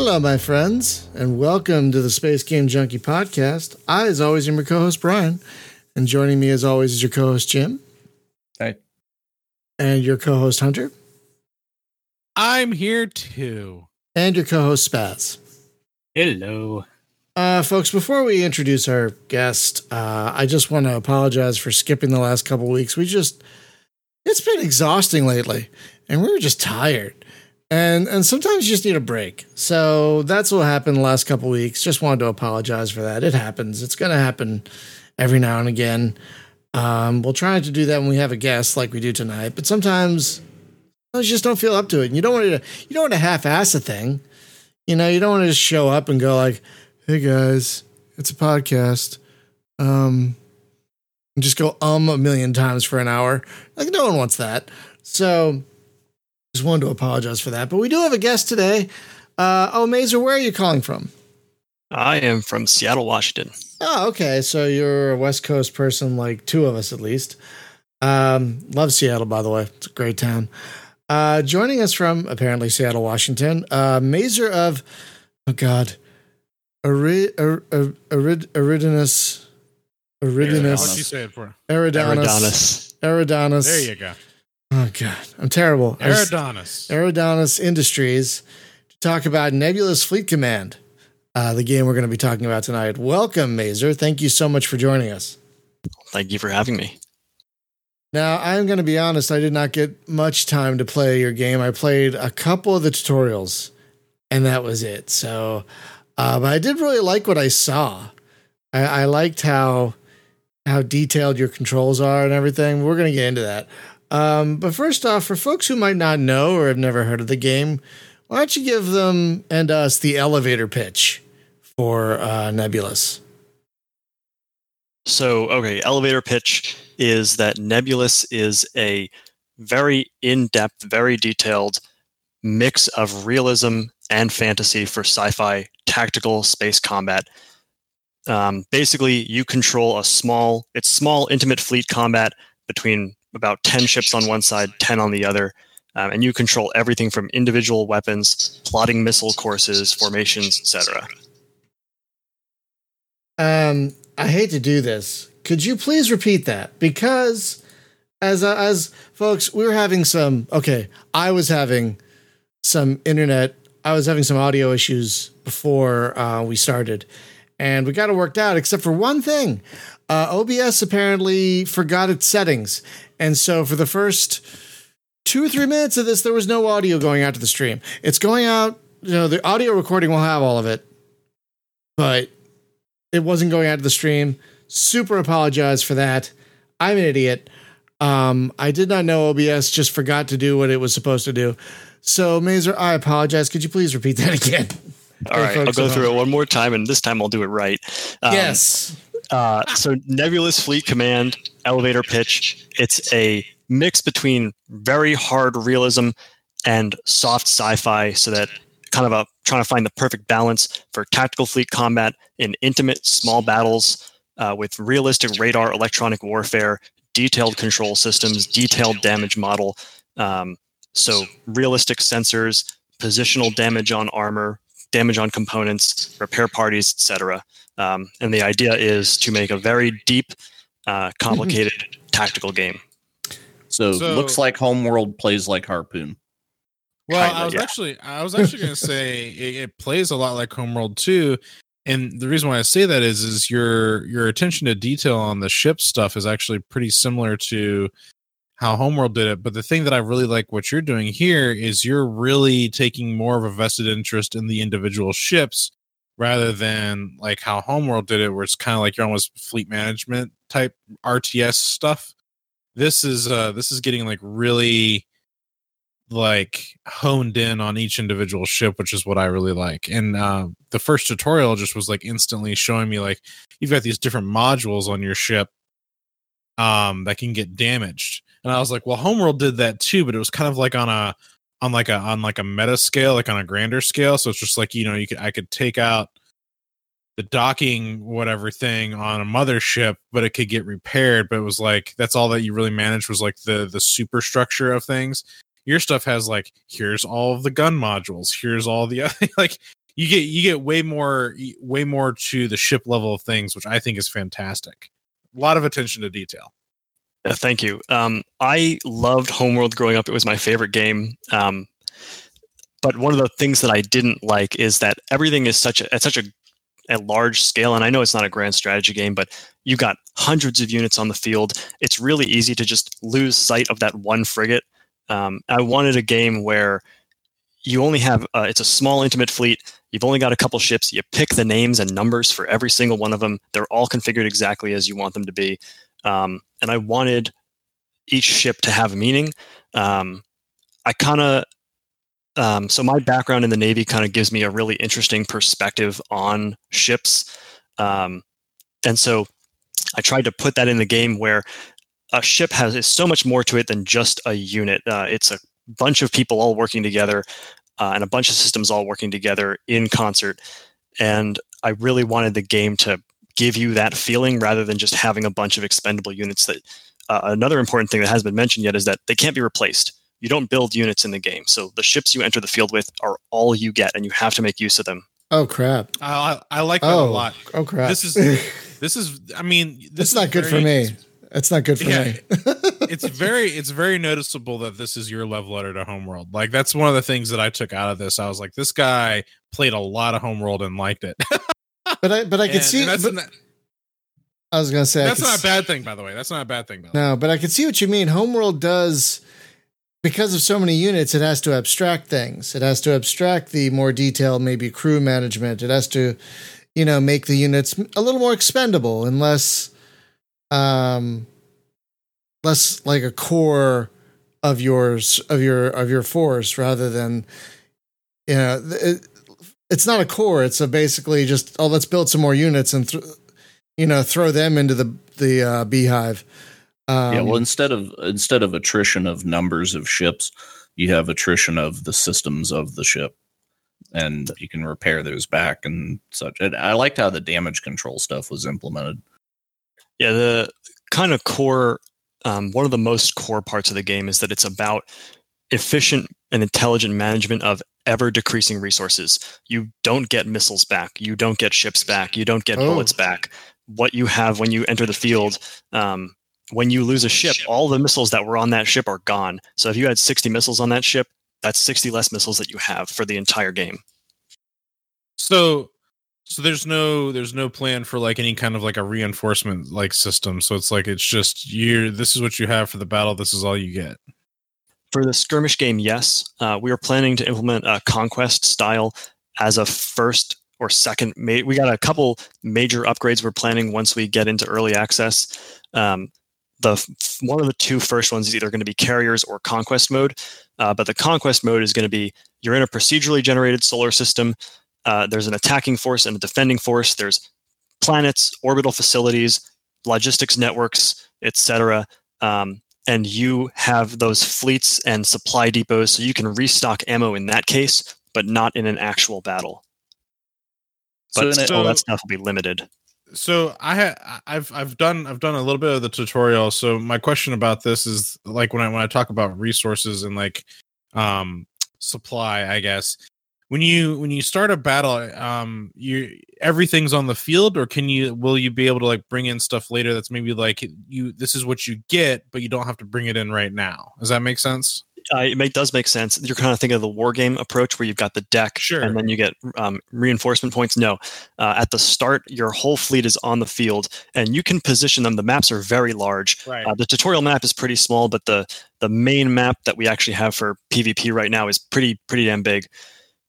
Hello, my friends, and welcome to the Space Game Junkie podcast. I, as always, am your co host, Brian, and joining me, as always, is your co host, Jim. Hey. And your co host, Hunter. I'm here too. And your co host, Spaz. Hello. Uh, folks, before we introduce our guest, uh, I just want to apologize for skipping the last couple weeks. We just, it's been exhausting lately, and we were just tired. And and sometimes you just need a break. So that's what happened the last couple weeks. Just wanted to apologize for that. It happens. It's going to happen every now and again. Um, we'll try to do that when we have a guest like we do tonight. But sometimes you just don't feel up to it. And you don't want to you don't want to half-ass a thing. You know, you don't want to just show up and go like, "Hey guys, it's a podcast." Um, and just go um a million times for an hour. Like no one wants that. So just wanted to apologize for that. But we do have a guest today. Uh, oh, Mazer, where are you calling from? I am from Seattle, Washington. Oh, okay. So you're a West Coast person, like two of us at least. Um, love Seattle, by the way. It's a great town. Uh, joining us from apparently Seattle, Washington, uh, Mazer of, oh God, Arid, Arid, Arid, Aridinus. Aridinus. What you say it for? Eridanus. Eridanus. There you go. Oh God, I'm terrible. Eridanus. Eridanus Industries to talk about Nebulous Fleet Command, uh, the game we're going to be talking about tonight. Welcome, Mazer. Thank you so much for joining us. Thank you for having me. Now, I'm going to be honest, I did not get much time to play your game. I played a couple of the tutorials, and that was it. So, uh, but I did really like what I saw. I, I liked how how detailed your controls are and everything. We're going to get into that. Um, but first off, for folks who might not know or have never heard of the game, why don't you give them and us the elevator pitch for uh, Nebulous? So, okay, elevator pitch is that Nebulous is a very in depth, very detailed mix of realism and fantasy for sci fi tactical space combat. Um, basically, you control a small, it's small, intimate fleet combat between about 10 ships on one side, 10 on the other. Um, and you control everything from individual weapons, plotting missile courses, formations, etc. Um, I hate to do this. Could you please repeat that? Because as uh, as folks, we were having some. Okay, I was having some internet. I was having some audio issues before uh, we started, and we got it worked out. Except for one thing, uh, OBS apparently forgot its settings, and so for the first two or three minutes of this, there was no audio going out to the stream. It's going out, you know, the audio recording will have all of it, but it wasn't going out to the stream. Super apologize for that. I'm an idiot. Um, I did not know OBS just forgot to do what it was supposed to do. So, Mazer, I apologize. Could you please repeat that again? All right, I'll go through it one more time, and this time I'll do it right. Um, yes. Uh, so Nebulous Fleet Command elevator pitch. It's a mix between very hard realism and soft sci-fi, so that kind of a trying to find the perfect balance for tactical fleet combat in intimate small battles uh, with realistic radar electronic warfare, detailed control systems, detailed damage model. Um, so realistic sensors, positional damage on armor, damage on components, repair parties, etc. Um, and the idea is to make a very deep, uh, complicated tactical game. So, so, looks like Homeworld plays like Harpoon. Well, Kinda, I was yeah. actually I was actually going to say it, it, plays a lot like Homeworld too. And the reason why I say that is is your your attention to detail on the ship stuff is actually pretty similar to how Homeworld did it. But the thing that I really like what you're doing here is you're really taking more of a vested interest in the individual ships rather than like how Homeworld did it, where it's kind of like you're almost fleet management type RTS stuff. This is uh this is getting like really like honed in on each individual ship, which is what I really like. And uh, the first tutorial just was like instantly showing me like you've got these different modules on your ship um that can get damaged. And I was like, well, Homeworld did that too, but it was kind of like on a on like a on like a meta scale, like on a grander scale. So it's just like you know, you could I could take out the docking whatever thing on a mothership, but it could get repaired. But it was like that's all that you really managed was like the the superstructure of things. Your stuff has like here's all of the gun modules, here's all the other like you get you get way more way more to the ship level of things, which I think is fantastic. A lot of attention to detail. Yeah, thank you. Um, I loved Homeworld growing up. It was my favorite game. Um, but one of the things that I didn't like is that everything is such a, at such a, a large scale. And I know it's not a grand strategy game, but you've got hundreds of units on the field. It's really easy to just lose sight of that one frigate. Um, I wanted a game where you only have uh, it's a small intimate fleet you've only got a couple ships you pick the names and numbers for every single one of them they're all configured exactly as you want them to be um, and i wanted each ship to have meaning. Um, i kind of um, so my background in the navy kind of gives me a really interesting perspective on ships. Um, and so i tried to put that in the game where a ship has is so much more to it than just a unit. Uh, it's a bunch of people all working together uh, and a bunch of systems all working together in concert. And I really wanted the game to give you that feeling rather than just having a bunch of expendable units. That uh, another important thing that hasn't been mentioned yet is that they can't be replaced. You don't build units in the game, so the ships you enter the field with are all you get, and you have to make use of them. Oh crap! I, I like that oh, a lot. Oh crap! This is this is. I mean, this is not good very, for me. It's not good for yeah, me. it's very it's very noticeable that this is your love letter to Homeworld. Like that's one of the things that I took out of this. I was like, this guy played a lot of Homeworld and liked it. But I but I could see that's but, not, I was gonna say that's not a bad thing, by the way. That's not a bad thing. no, but I can see what you mean. Homeworld does because of so many units, it has to abstract things. It has to abstract the more detailed, maybe crew management. It has to, you know, make the units a little more expendable and less um less like a core of yours of your of your force rather than you know it's not a core it's a basically just oh let's build some more units and th- you know throw them into the the uh, beehive. Um, yeah well instead of instead of attrition of numbers of ships you have attrition of the systems of the ship. And you can repair those back and such. And i liked how the damage control stuff was implemented. Yeah, the kind of core, um, one of the most core parts of the game is that it's about efficient and intelligent management of ever decreasing resources. You don't get missiles back. You don't get ships back. You don't get oh. bullets back. What you have when you enter the field, um, when you lose a ship, all the missiles that were on that ship are gone. So if you had 60 missiles on that ship, that's 60 less missiles that you have for the entire game. So so there's no there's no plan for like any kind of like a reinforcement like system. So it's like it's just you this is what you have for the battle. This is all you get. For the skirmish game, yes, uh, we are planning to implement a conquest style as a first or second. Ma- we got a couple major upgrades we're planning once we get into early access. Um, the one of the two first ones is either going to be carriers or conquest mode, uh, but the conquest mode is going to be you're in a procedurally generated solar system uh, there's an attacking force and a defending force. There's planets, orbital facilities, logistics networks, etc. Um, and you have those fleets and supply depots, so you can restock ammo in that case, but not in an actual battle. But so, all that stuff will be limited. So I ha- I've I've done I've done a little bit of the tutorial. So my question about this is like when I when I talk about resources and like um supply, I guess when you when you start a battle um you everything's on the field or can you will you be able to like bring in stuff later that's maybe like you this is what you get but you don't have to bring it in right now does that make sense uh, it make, does make sense. You're kind of thinking of the war game approach where you've got the deck sure. and then you get um, reinforcement points. No, uh, at the start, your whole fleet is on the field and you can position them. The maps are very large. Right. Uh, the tutorial map is pretty small, but the the main map that we actually have for PvP right now is pretty pretty damn big.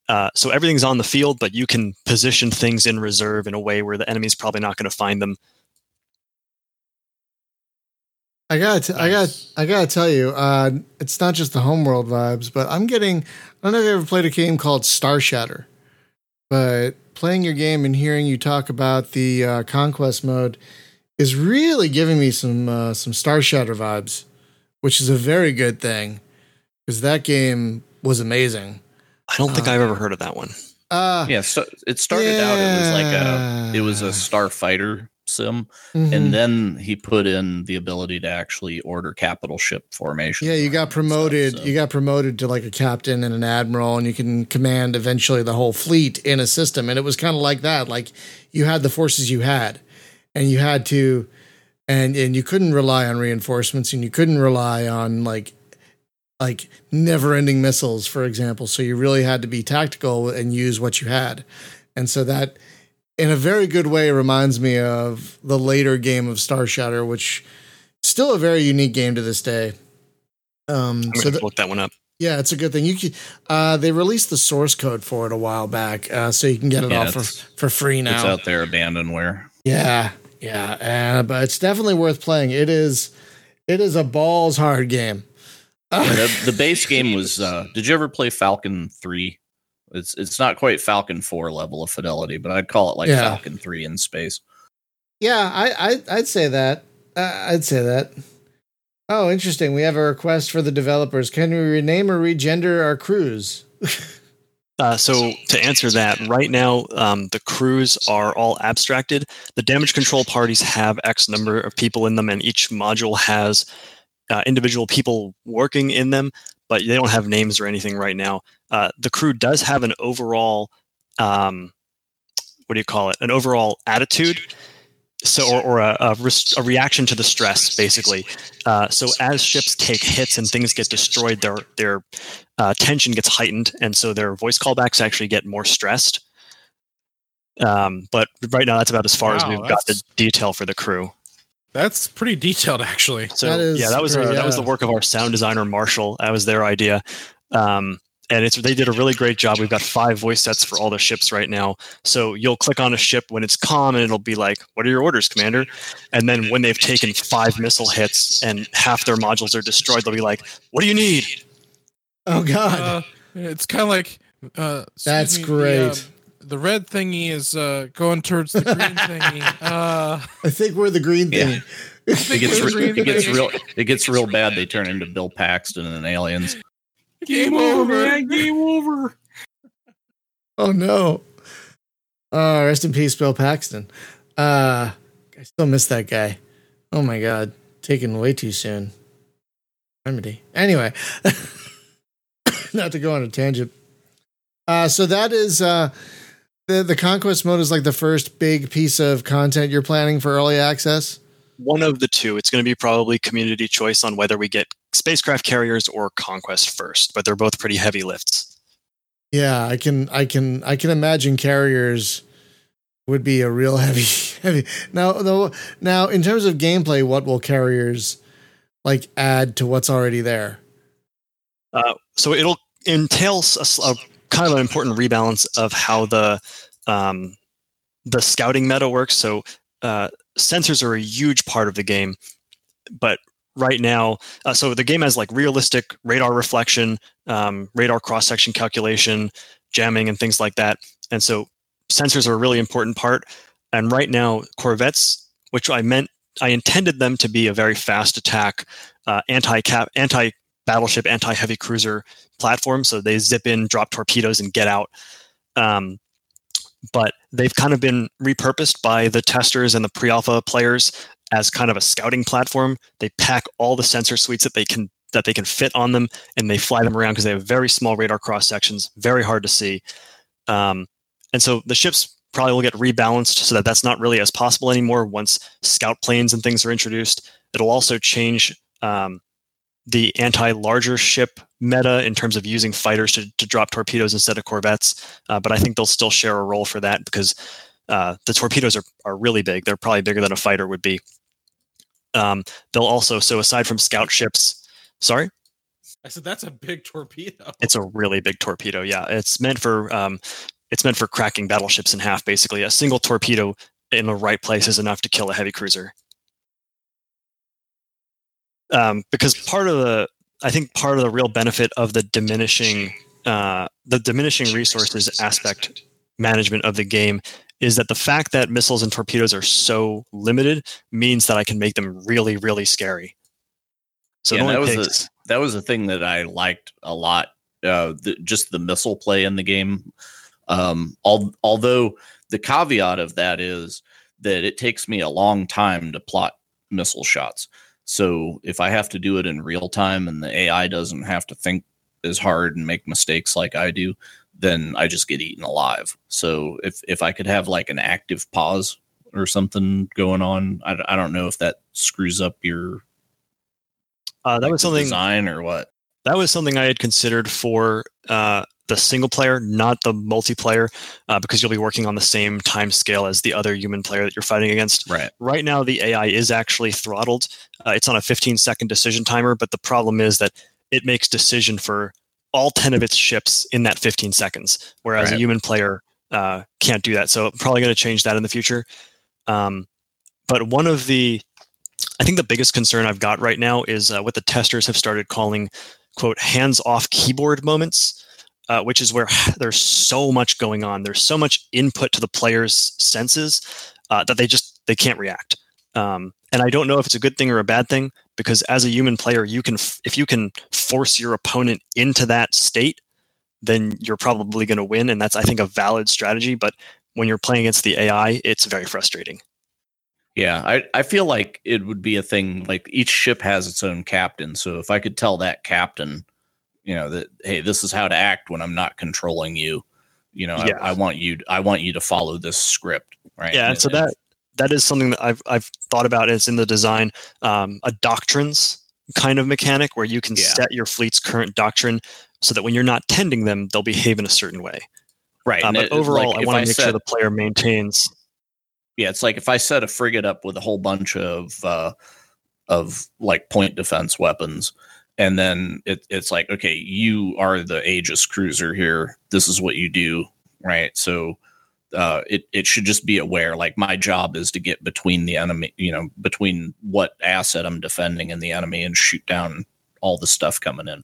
Uh, so everything's on the field, but you can position things in reserve in a way where the enemy's probably not going to find them. I got, nice. I got, I got to tell you, uh, it's not just the homeworld vibes, but I'm getting. I don't know if you ever played a game called Starshatter, but playing your game and hearing you talk about the uh, conquest mode is really giving me some uh, some Starshatter vibes, which is a very good thing because that game was amazing. I don't think uh, I've ever heard of that one. Uh, yeah, so it started yeah. out. It was like a it was a starfighter sim, mm-hmm. and then he put in the ability to actually order capital ship formation. Yeah, you got promoted. Stuff, so. You got promoted to like a captain and an admiral, and you can command eventually the whole fleet in a system. And it was kind of like that. Like you had the forces you had, and you had to, and and you couldn't rely on reinforcements, and you couldn't rely on like like never ending missiles, for example. So you really had to be tactical and use what you had. And so that, in a very good way, reminds me of the later game of Starshatter, which still a very unique game to this day. Um, I'm so th- look that one up. Yeah, it's a good thing. You can, uh, they released the source code for it a while back, uh, so you can get it yeah, off for, for free now. It's out there, abandonware. Yeah, yeah, uh, but it's definitely worth playing. It is, it is a balls hard game the, the, base game was. Uh, did you ever play Falcon Three? It's it's not quite Falcon Four level of fidelity, but I'd call it like yeah. Falcon Three in space. Yeah, I, I would say that. Uh, I'd say that. Oh, interesting. We have a request for the developers. Can we rename or regender our crews? Uh, so to answer that, right now um, the crews are all abstracted. The damage control parties have X number of people in them, and each module has uh, individual people working in them, but they don't have names or anything right now. Uh, the crew does have an overall, um, what do you call it? An overall attitude. So, or, or a, a, a, reaction to the stress, basically. Uh, so, as ships take hits and things get destroyed, their their uh, tension gets heightened, and so their voice callbacks actually get more stressed. Um, but right now, that's about as far wow, as we've got the detail for the crew. That's pretty detailed, actually. So that yeah, that was pretty, uh, that was the work of our sound designer Marshall. That was their idea, um, and it's they did a really great job. We've got five voice sets for all the ships right now. So you'll click on a ship when it's calm, and it'll be like, "What are your orders, Commander?" And then when they've taken five missile hits and half their modules are destroyed, they'll be like, "What do you need?" Oh God! Uh, it's kind of like uh, that's me, great. The, uh, the red thingy is uh, going towards the green thingy. Uh, I think we're the green thingy. Yeah. It gets, re- it gets real. It gets real bad. They turn into Bill Paxton and Aliens. Game over, man. Game over. Oh no. Uh, rest in peace, Bill Paxton. Uh, I still miss that guy. Oh my god, taken way too soon. Remedy. Anyway, not to go on a tangent. Uh, so that is uh, the the conquest mode is like the first big piece of content you're planning for early access. One of the two. It's going to be probably community choice on whether we get spacecraft carriers or conquest first, but they're both pretty heavy lifts. Yeah, I can I can I can imagine carriers would be a real heavy heavy. Now though now in terms of gameplay, what will carriers like add to what's already there? Uh, so it'll entail a, a kind of an important rebalance of how the um, the scouting meta works. So uh, sensors are a huge part of the game, but right now, uh, so the game has like realistic radar reflection, um, radar cross section calculation, jamming, and things like that. And so sensors are a really important part. And right now, corvettes, which I meant, I intended them to be a very fast attack, uh, anti cap, anti battleship, anti heavy cruiser platform. So they zip in, drop torpedoes, and get out. Um, but they've kind of been repurposed by the testers and the pre-alpha players as kind of a scouting platform. They pack all the sensor suites that they can that they can fit on them, and they fly them around because they have very small radar cross sections, very hard to see. Um, and so the ships probably will get rebalanced so that that's not really as possible anymore once scout planes and things are introduced. It'll also change um, the anti-larger ship meta in terms of using fighters to, to drop torpedoes instead of corvettes. Uh, but I think they'll still share a role for that because uh, the torpedoes are, are really big. They're probably bigger than a fighter would be. Um, they'll also, so aside from scout ships, sorry? I said that's a big torpedo. It's a really big torpedo. Yeah, it's meant for um, it's meant for cracking battleships in half. Basically, a single torpedo in the right place is enough to kill a heavy cruiser um, because part of the I think part of the real benefit of the diminishing uh, the diminishing resources aspect management of the game is that the fact that missiles and torpedoes are so limited means that I can make them really really scary. So yeah, that was takes, a, that was a thing that I liked a lot. Uh, the, just the missile play in the game. Um, al- although the caveat of that is that it takes me a long time to plot missile shots. So if I have to do it in real time and the AI doesn't have to think as hard and make mistakes like I do, then I just get eaten alive. So if if I could have like an active pause or something going on, I, I don't know if that screws up your uh, that like was something design or what. That was something I had considered for uh, the single player, not the multiplayer, uh, because you'll be working on the same time scale as the other human player that you're fighting against. Right. Right now, the AI is actually throttled. Uh, it's on a 15 second decision timer, but the problem is that it makes decision for all 10 of its ships in that 15 seconds, whereas right. a human player uh, can't do that. So I'm probably going to change that in the future. Um, but one of the, I think the biggest concern I've got right now is uh, what the testers have started calling, quote, hands off keyboard moments, uh, which is where there's so much going on. There's so much input to the player's senses uh, that they just, they can't react. Um, and I don't know if it's a good thing or a bad thing because as a human player, you can if you can force your opponent into that state, then you're probably going to win, and that's I think a valid strategy. But when you're playing against the AI, it's very frustrating. Yeah, I, I feel like it would be a thing like each ship has its own captain. So if I could tell that captain, you know, that hey, this is how to act when I'm not controlling you, you know, yeah. I, I, want you I want you to follow this script, right? Yeah, and, so that that is something that I've I've thought about. It's in the design, um, a doctrines kind of mechanic where you can yeah. set your fleet's current doctrine so that when you're not tending them, they'll behave in a certain way. Right. Um, but it, overall, like I want to make set, sure the player maintains. Yeah, it's like if I set a frigate up with a whole bunch of uh, of like point defense weapons, and then it, it's like, okay, you are the Aegis cruiser here. This is what you do, right? So uh, it it should just be aware. Like my job is to get between the enemy, you know, between what asset I'm defending and the enemy, and shoot down all the stuff coming in.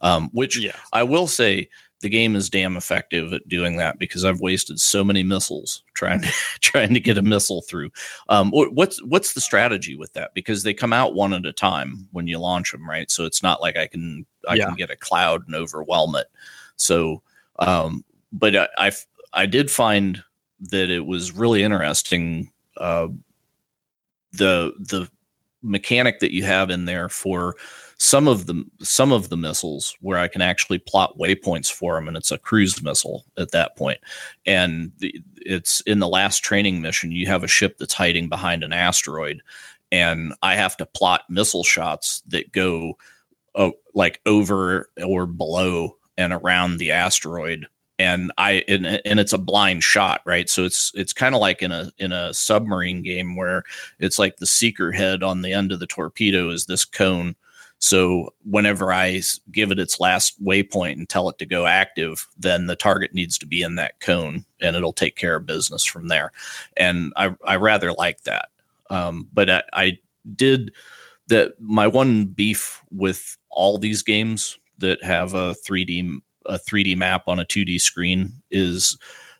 Um, which yeah. I will say, the game is damn effective at doing that because I've wasted so many missiles trying to trying to get a missile through. Um, what's what's the strategy with that? Because they come out one at a time when you launch them, right? So it's not like I can I yeah. can get a cloud and overwhelm it. So, um, but I, I've I did find that it was really interesting. Uh, the the mechanic that you have in there for some of the some of the missiles where I can actually plot waypoints for them, and it's a cruise missile at that point. And the, it's in the last training mission. You have a ship that's hiding behind an asteroid, and I have to plot missile shots that go uh, like over or below and around the asteroid and I and, and it's a blind shot, right? So it's it's kind of like in a in a submarine game where it's like the seeker head on the end of the torpedo is this cone. So whenever I give it its last waypoint and tell it to go active, then the target needs to be in that cone, and it'll take care of business from there. And I I rather like that. Um, but I, I did that. My one beef with all these games that have a 3D a 3D map on a 2D screen is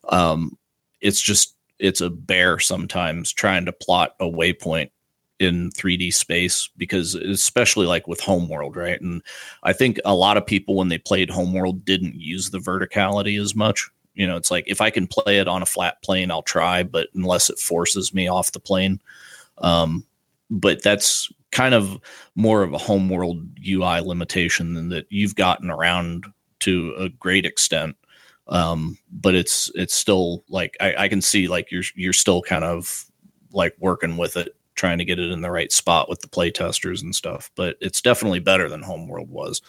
um, it's just it's a bear sometimes trying to plot a waypoint in 3D space because especially like with Homeworld, right? And I think a lot of people when they played Homeworld didn't use the verticality as much. You know, it's like if I can play it on a flat plane, I'll try, but unless it forces me off the plane. Um, but that's kind of more of a Homeworld UI limitation than that you've gotten around to a great extent. Um, but it's it's still like I, I can see like you're you're still kind of like working with it, trying to get it in the right spot with the play testers and stuff. But it's definitely better than Homeworld was.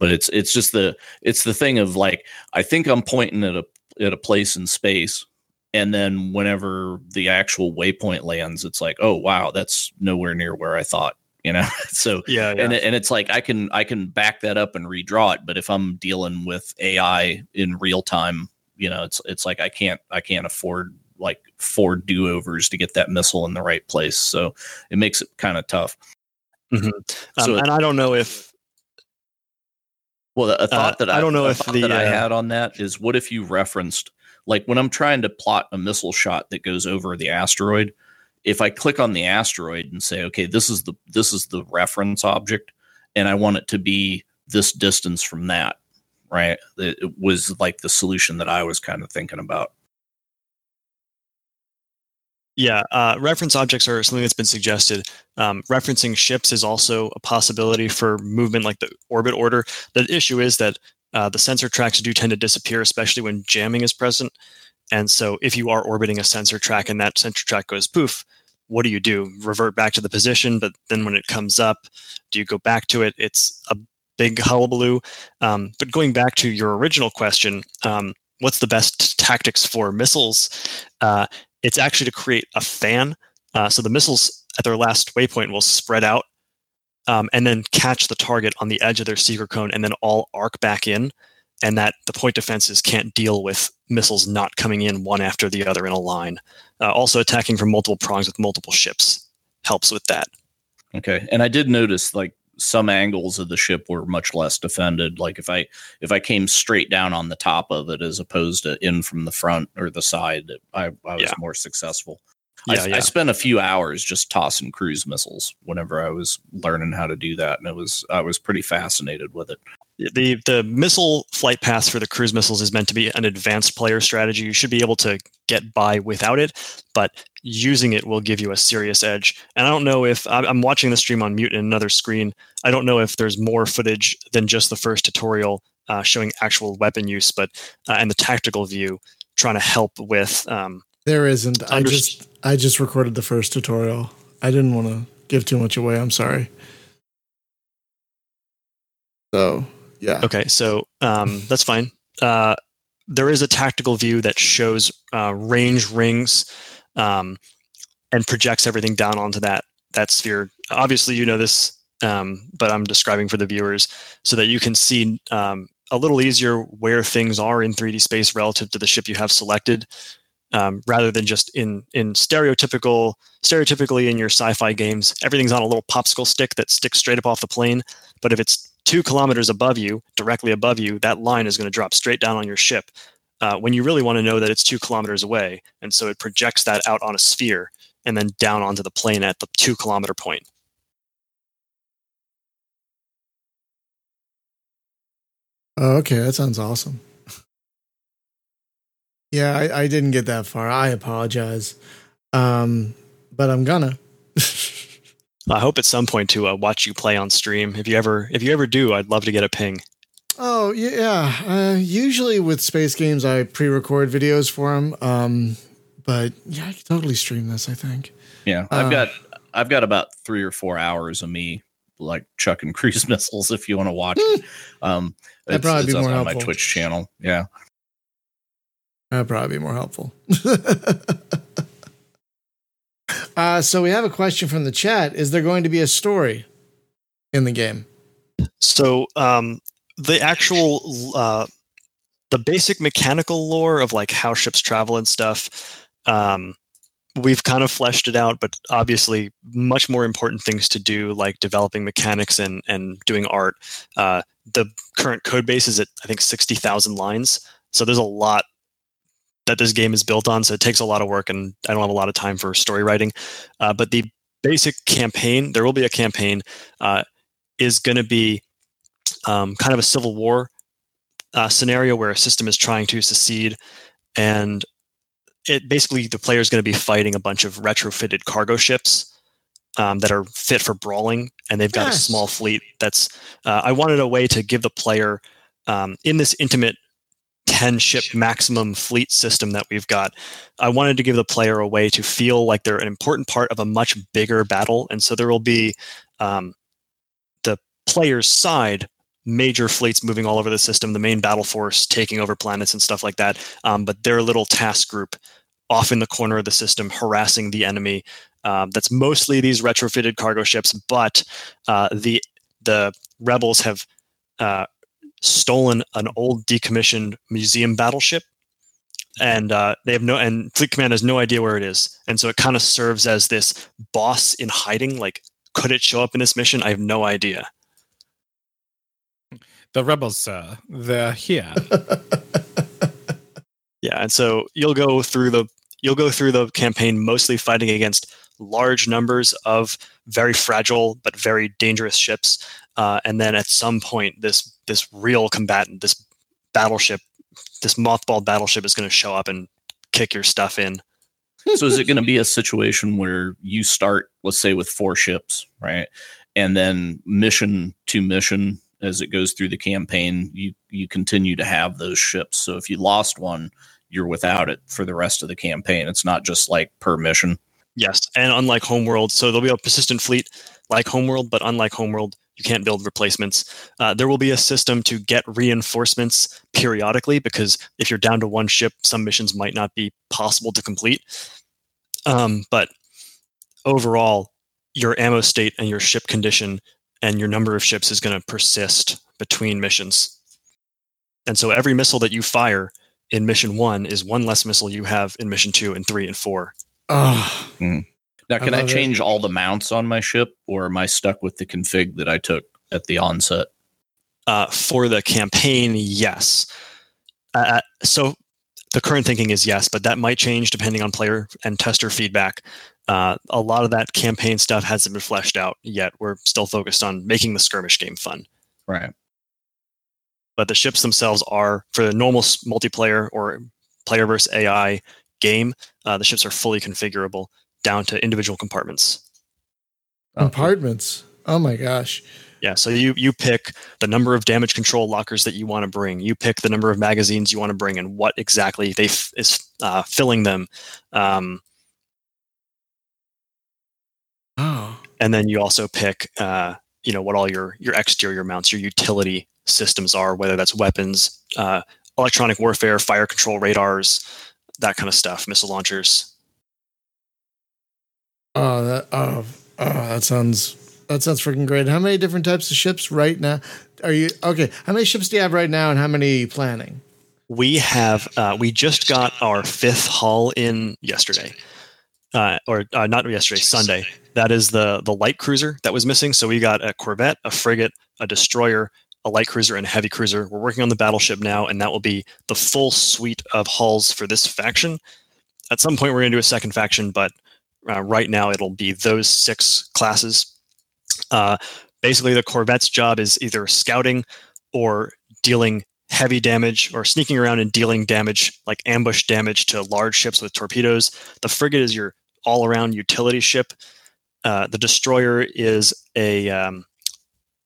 But it's it's just the it's the thing of like I think I'm pointing at a at a place in space and then whenever the actual waypoint lands it's like oh wow that's nowhere near where i thought you know so yeah, yeah, and and it's like i can i can back that up and redraw it but if i'm dealing with ai in real time you know it's it's like i can't i can't afford like four do-overs to get that missile in the right place so it makes it kind of tough mm-hmm. um, so and i don't know if well a thought uh, that I, I don't know if the, that uh, i had on that is what if you referenced like when i'm trying to plot a missile shot that goes over the asteroid if I click on the asteroid and say, okay, this is the this is the reference object, and I want it to be this distance from that, right? It was like the solution that I was kind of thinking about. Yeah, uh, reference objects are something that's been suggested. Um, referencing ships is also a possibility for movement like the orbit order. The issue is that uh, the sensor tracks do tend to disappear, especially when jamming is present. And so, if you are orbiting a sensor track and that sensor track goes poof, what do you do? Revert back to the position, but then when it comes up, do you go back to it? It's a big hullabaloo. Um, but going back to your original question, um, what's the best tactics for missiles? Uh, it's actually to create a fan. Uh, so the missiles at their last waypoint will spread out um, and then catch the target on the edge of their seeker cone and then all arc back in. And that the point defenses can't deal with missiles not coming in one after the other in a line. Uh, also, attacking from multiple prongs with multiple ships helps with that. Okay, and I did notice like some angles of the ship were much less defended. Like if I if I came straight down on the top of it as opposed to in from the front or the side, I, I was yeah. more successful. Yeah, I, yeah. I, spent a few hours just tossing cruise missiles whenever I was learning how to do that, and it was I was pretty fascinated with it. The the missile flight path for the cruise missiles is meant to be an advanced player strategy. You should be able to get by without it, but using it will give you a serious edge. And I don't know if I'm watching the stream on mute in another screen. I don't know if there's more footage than just the first tutorial uh, showing actual weapon use, but uh, and the tactical view trying to help with um, there isn't. I just I just recorded the first tutorial. I didn't want to give too much away. I'm sorry. So yeah. Okay, so um, that's fine. Uh, there is a tactical view that shows uh, range rings um, and projects everything down onto that that sphere. Obviously, you know this, um, but I'm describing for the viewers so that you can see um, a little easier where things are in 3D space relative to the ship you have selected um, rather than just in in stereotypical stereotypically in your sci-fi games everything's on a little popsicle stick that sticks straight up off the plane but if it's two kilometers above you directly above you that line is going to drop straight down on your ship uh, when you really want to know that it's two kilometers away and so it projects that out on a sphere and then down onto the plane at the two kilometer point oh, okay that sounds awesome yeah, I, I didn't get that far. I apologize. Um, but I'm gonna. I hope at some point to uh, watch you play on stream. If you ever, if you ever do, I'd love to get a ping. Oh yeah. Uh, usually with space games, I pre-record videos for them. Um, but yeah, I could totally stream this. I think. Yeah, I've uh, got I've got about three or four hours of me like chucking cruise missiles. If you want to watch, it. um, that'd probably be more on helpful. my Twitch channel. Yeah. That'd probably be more helpful. uh, so we have a question from the chat. Is there going to be a story in the game? So um, the actual uh, the basic mechanical lore of like how ships travel and stuff. Um, we've kind of fleshed it out, but obviously much more important things to do, like developing mechanics and and doing art. Uh, the current code base is at I think sixty thousand lines, so there's a lot that this game is built on. So it takes a lot of work, and I don't have a lot of time for story writing. Uh, but the basic campaign, there will be a campaign, uh, is going to be um, kind of a civil war uh, scenario where a system is trying to secede, and it basically the player is going to be fighting a bunch of retrofitted cargo ships. Um, that are fit for brawling, and they've got yes. a small fleet. That's uh, I wanted a way to give the player um, in this intimate 10 ship maximum fleet system that we've got, I wanted to give the player a way to feel like they're an important part of a much bigger battle. And so there will be um, the player's side major fleets moving all over the system, the main battle force taking over planets and stuff like that. Um, but their little task group off in the corner of the system harassing the enemy. Um, that's mostly these retrofitted cargo ships, but uh, the the rebels have uh, stolen an old decommissioned museum battleship and uh, they have no and fleet command has no idea where it is and so it kind of serves as this boss in hiding like could it show up in this mission i have no idea the rebels sir. They're here. Yeah and so you'll go through the you'll go through the campaign mostly fighting against large numbers of very fragile but very dangerous ships. Uh, and then at some point this this real combatant, this battleship, this mothballed battleship is going to show up and kick your stuff in. so is it going to be a situation where you start, let's say, with four ships, right, and then mission to mission as it goes through the campaign, you you continue to have those ships. So if you lost one, you're without it for the rest of the campaign. It's not just like per mission. Yes, and unlike Homeworld, so there'll be a persistent fleet like Homeworld, but unlike Homeworld, you can't build replacements. Uh, there will be a system to get reinforcements periodically because if you're down to one ship, some missions might not be possible to complete. Um, but overall, your ammo state and your ship condition and your number of ships is going to persist between missions. And so every missile that you fire in mission one is one less missile you have in mission two and three and four. Oh. Mm. Now, can I, I change it. all the mounts on my ship, or am I stuck with the config that I took at the onset? Uh, for the campaign, yes. Uh, uh, so the current thinking is yes, but that might change depending on player and tester feedback. Uh, a lot of that campaign stuff hasn't been fleshed out yet. We're still focused on making the skirmish game fun. Right. But the ships themselves are for the normal multiplayer or player versus AI game. Uh, the ships are fully configurable down to individual compartments. Compartments. Oh my gosh. Yeah, so you you pick the number of damage control lockers that you want to bring. You pick the number of magazines you want to bring and what exactly they f- is uh, filling them. Um, oh. And then you also pick, uh, you know, what all your your exterior mounts, your utility systems are, whether that's weapons, uh, electronic warfare, fire control radars, that kind of stuff, missile launchers. Oh, that oh, oh that sounds that sounds freaking great. How many different types of ships right now? Are you okay? How many ships do you have right now, and how many you planning? We have uh, we just got our fifth hull in yesterday, uh, or uh, not yesterday, Sunday. That is the the light cruiser that was missing. So we got a corvette, a frigate, a destroyer, a light cruiser, and a heavy cruiser. We're working on the battleship now, and that will be the full suite of hulls for this faction. At some point, we're going to do a second faction, but uh, right now, it'll be those six classes. Uh, basically, the Corvette's job is either scouting or dealing heavy damage or sneaking around and dealing damage, like ambush damage to large ships with torpedoes. The frigate is your all around utility ship. Uh, the destroyer is a um,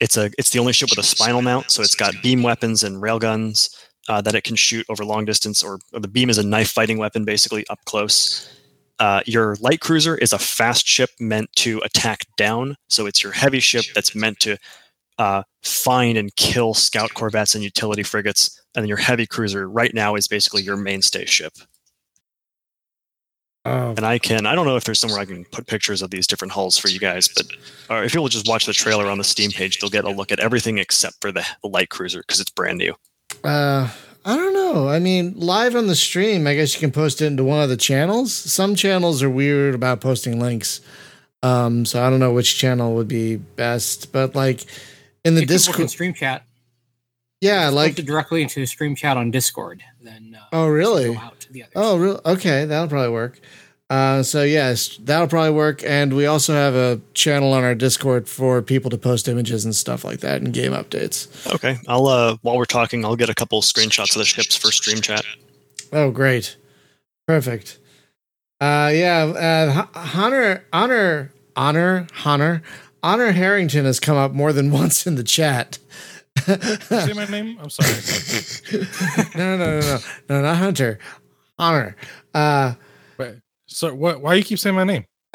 it's a it's the only ship with a spinal mount, so it's got beam weapons and railguns uh, that it can shoot over long distance. Or, or, the beam is a knife fighting weapon, basically up close. Uh, your light cruiser is a fast ship meant to attack down. So it's your heavy ship that's meant to uh, find and kill scout corvettes and utility frigates. And then your heavy cruiser right now is basically your mainstay ship. Oh. And I can, I don't know if there's somewhere I can put pictures of these different hulls for you guys, but or if you'll just watch the trailer on the Steam page, they'll get a look at everything except for the, the light cruiser because it's brand new. Uh, I don't know. I mean, live on the stream, I guess you can post it into one of the channels. Some channels are weird about posting links. Um, so I don't know which channel would be best, but like in the if Discord stream chat. Yeah, like directly into the stream chat on Discord. Then uh, oh really? Oh, real? Okay, that'll probably work. Uh, so yes, that'll probably work. And we also have a channel on our Discord for people to post images and stuff like that and game updates. Okay, I'll uh, while we're talking, I'll get a couple screenshots of the ships for stream chat. Oh, great, perfect. Uh, yeah, uh, Honor, Honor, Honor, Honor, Honor Harrington has come up more than once in the chat. say my name? I'm sorry. no, no, no, no, no, not Hunter. Honor. Uh, Wait. So what? Why you keep saying my name?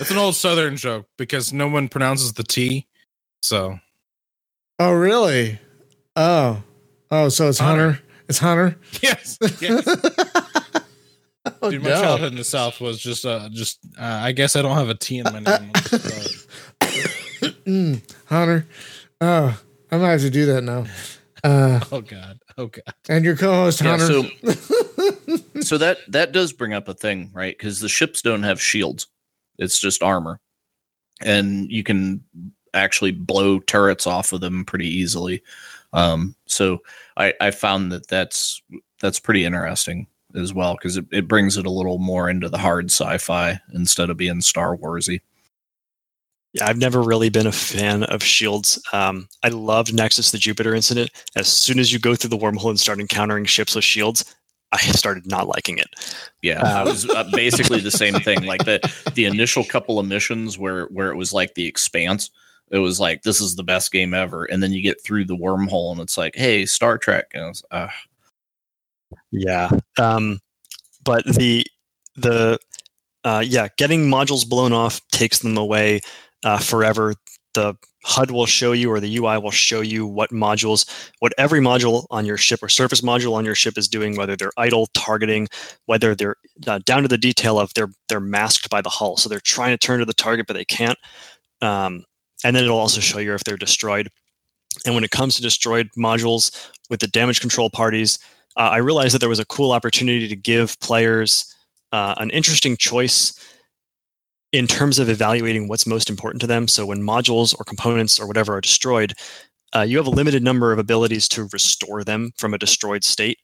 It's an old Southern joke because no one pronounces the T. So. Oh really? Oh, oh. So it's Hunter. Hunter. It's Hunter. Yes. Yes. oh, Dude, my no. childhood in the South was just, uh, just. Uh, I guess I don't have a T in my name. mm, Hunter. Oh, I might have to do that now. Uh, oh God. Oh God. And your co-host yeah, Hunter. So, so that that does bring up a thing, right? Because the ships don't have shields; it's just armor, and you can actually blow turrets off of them pretty easily. Um, so I, I found that that's that's pretty interesting as well because it, it brings it a little more into the hard sci-fi instead of being Star Warsy. Yeah, I've never really been a fan of shields. Um, I loved Nexus the Jupiter incident. As soon as you go through the wormhole and start encountering ships with shields, I started not liking it. Yeah, I was uh, basically the same thing. Like the the initial couple of missions where where it was like the expanse. It was like this is the best game ever, and then you get through the wormhole, and it's like, hey, Star Trek. And was, uh. Yeah, um, but the the uh, yeah, getting modules blown off takes them away uh, forever. The HUD will show you or the UI will show you what modules, what every module on your ship or surface module on your ship is doing, whether they're idle, targeting, whether they're uh, down to the detail of they're they're masked by the hull, so they're trying to turn to the target but they can't. Um, and then it'll also show you if they're destroyed. And when it comes to destroyed modules with the damage control parties, uh, I realized that there was a cool opportunity to give players uh, an interesting choice in terms of evaluating what's most important to them. So when modules or components or whatever are destroyed, uh, you have a limited number of abilities to restore them from a destroyed state.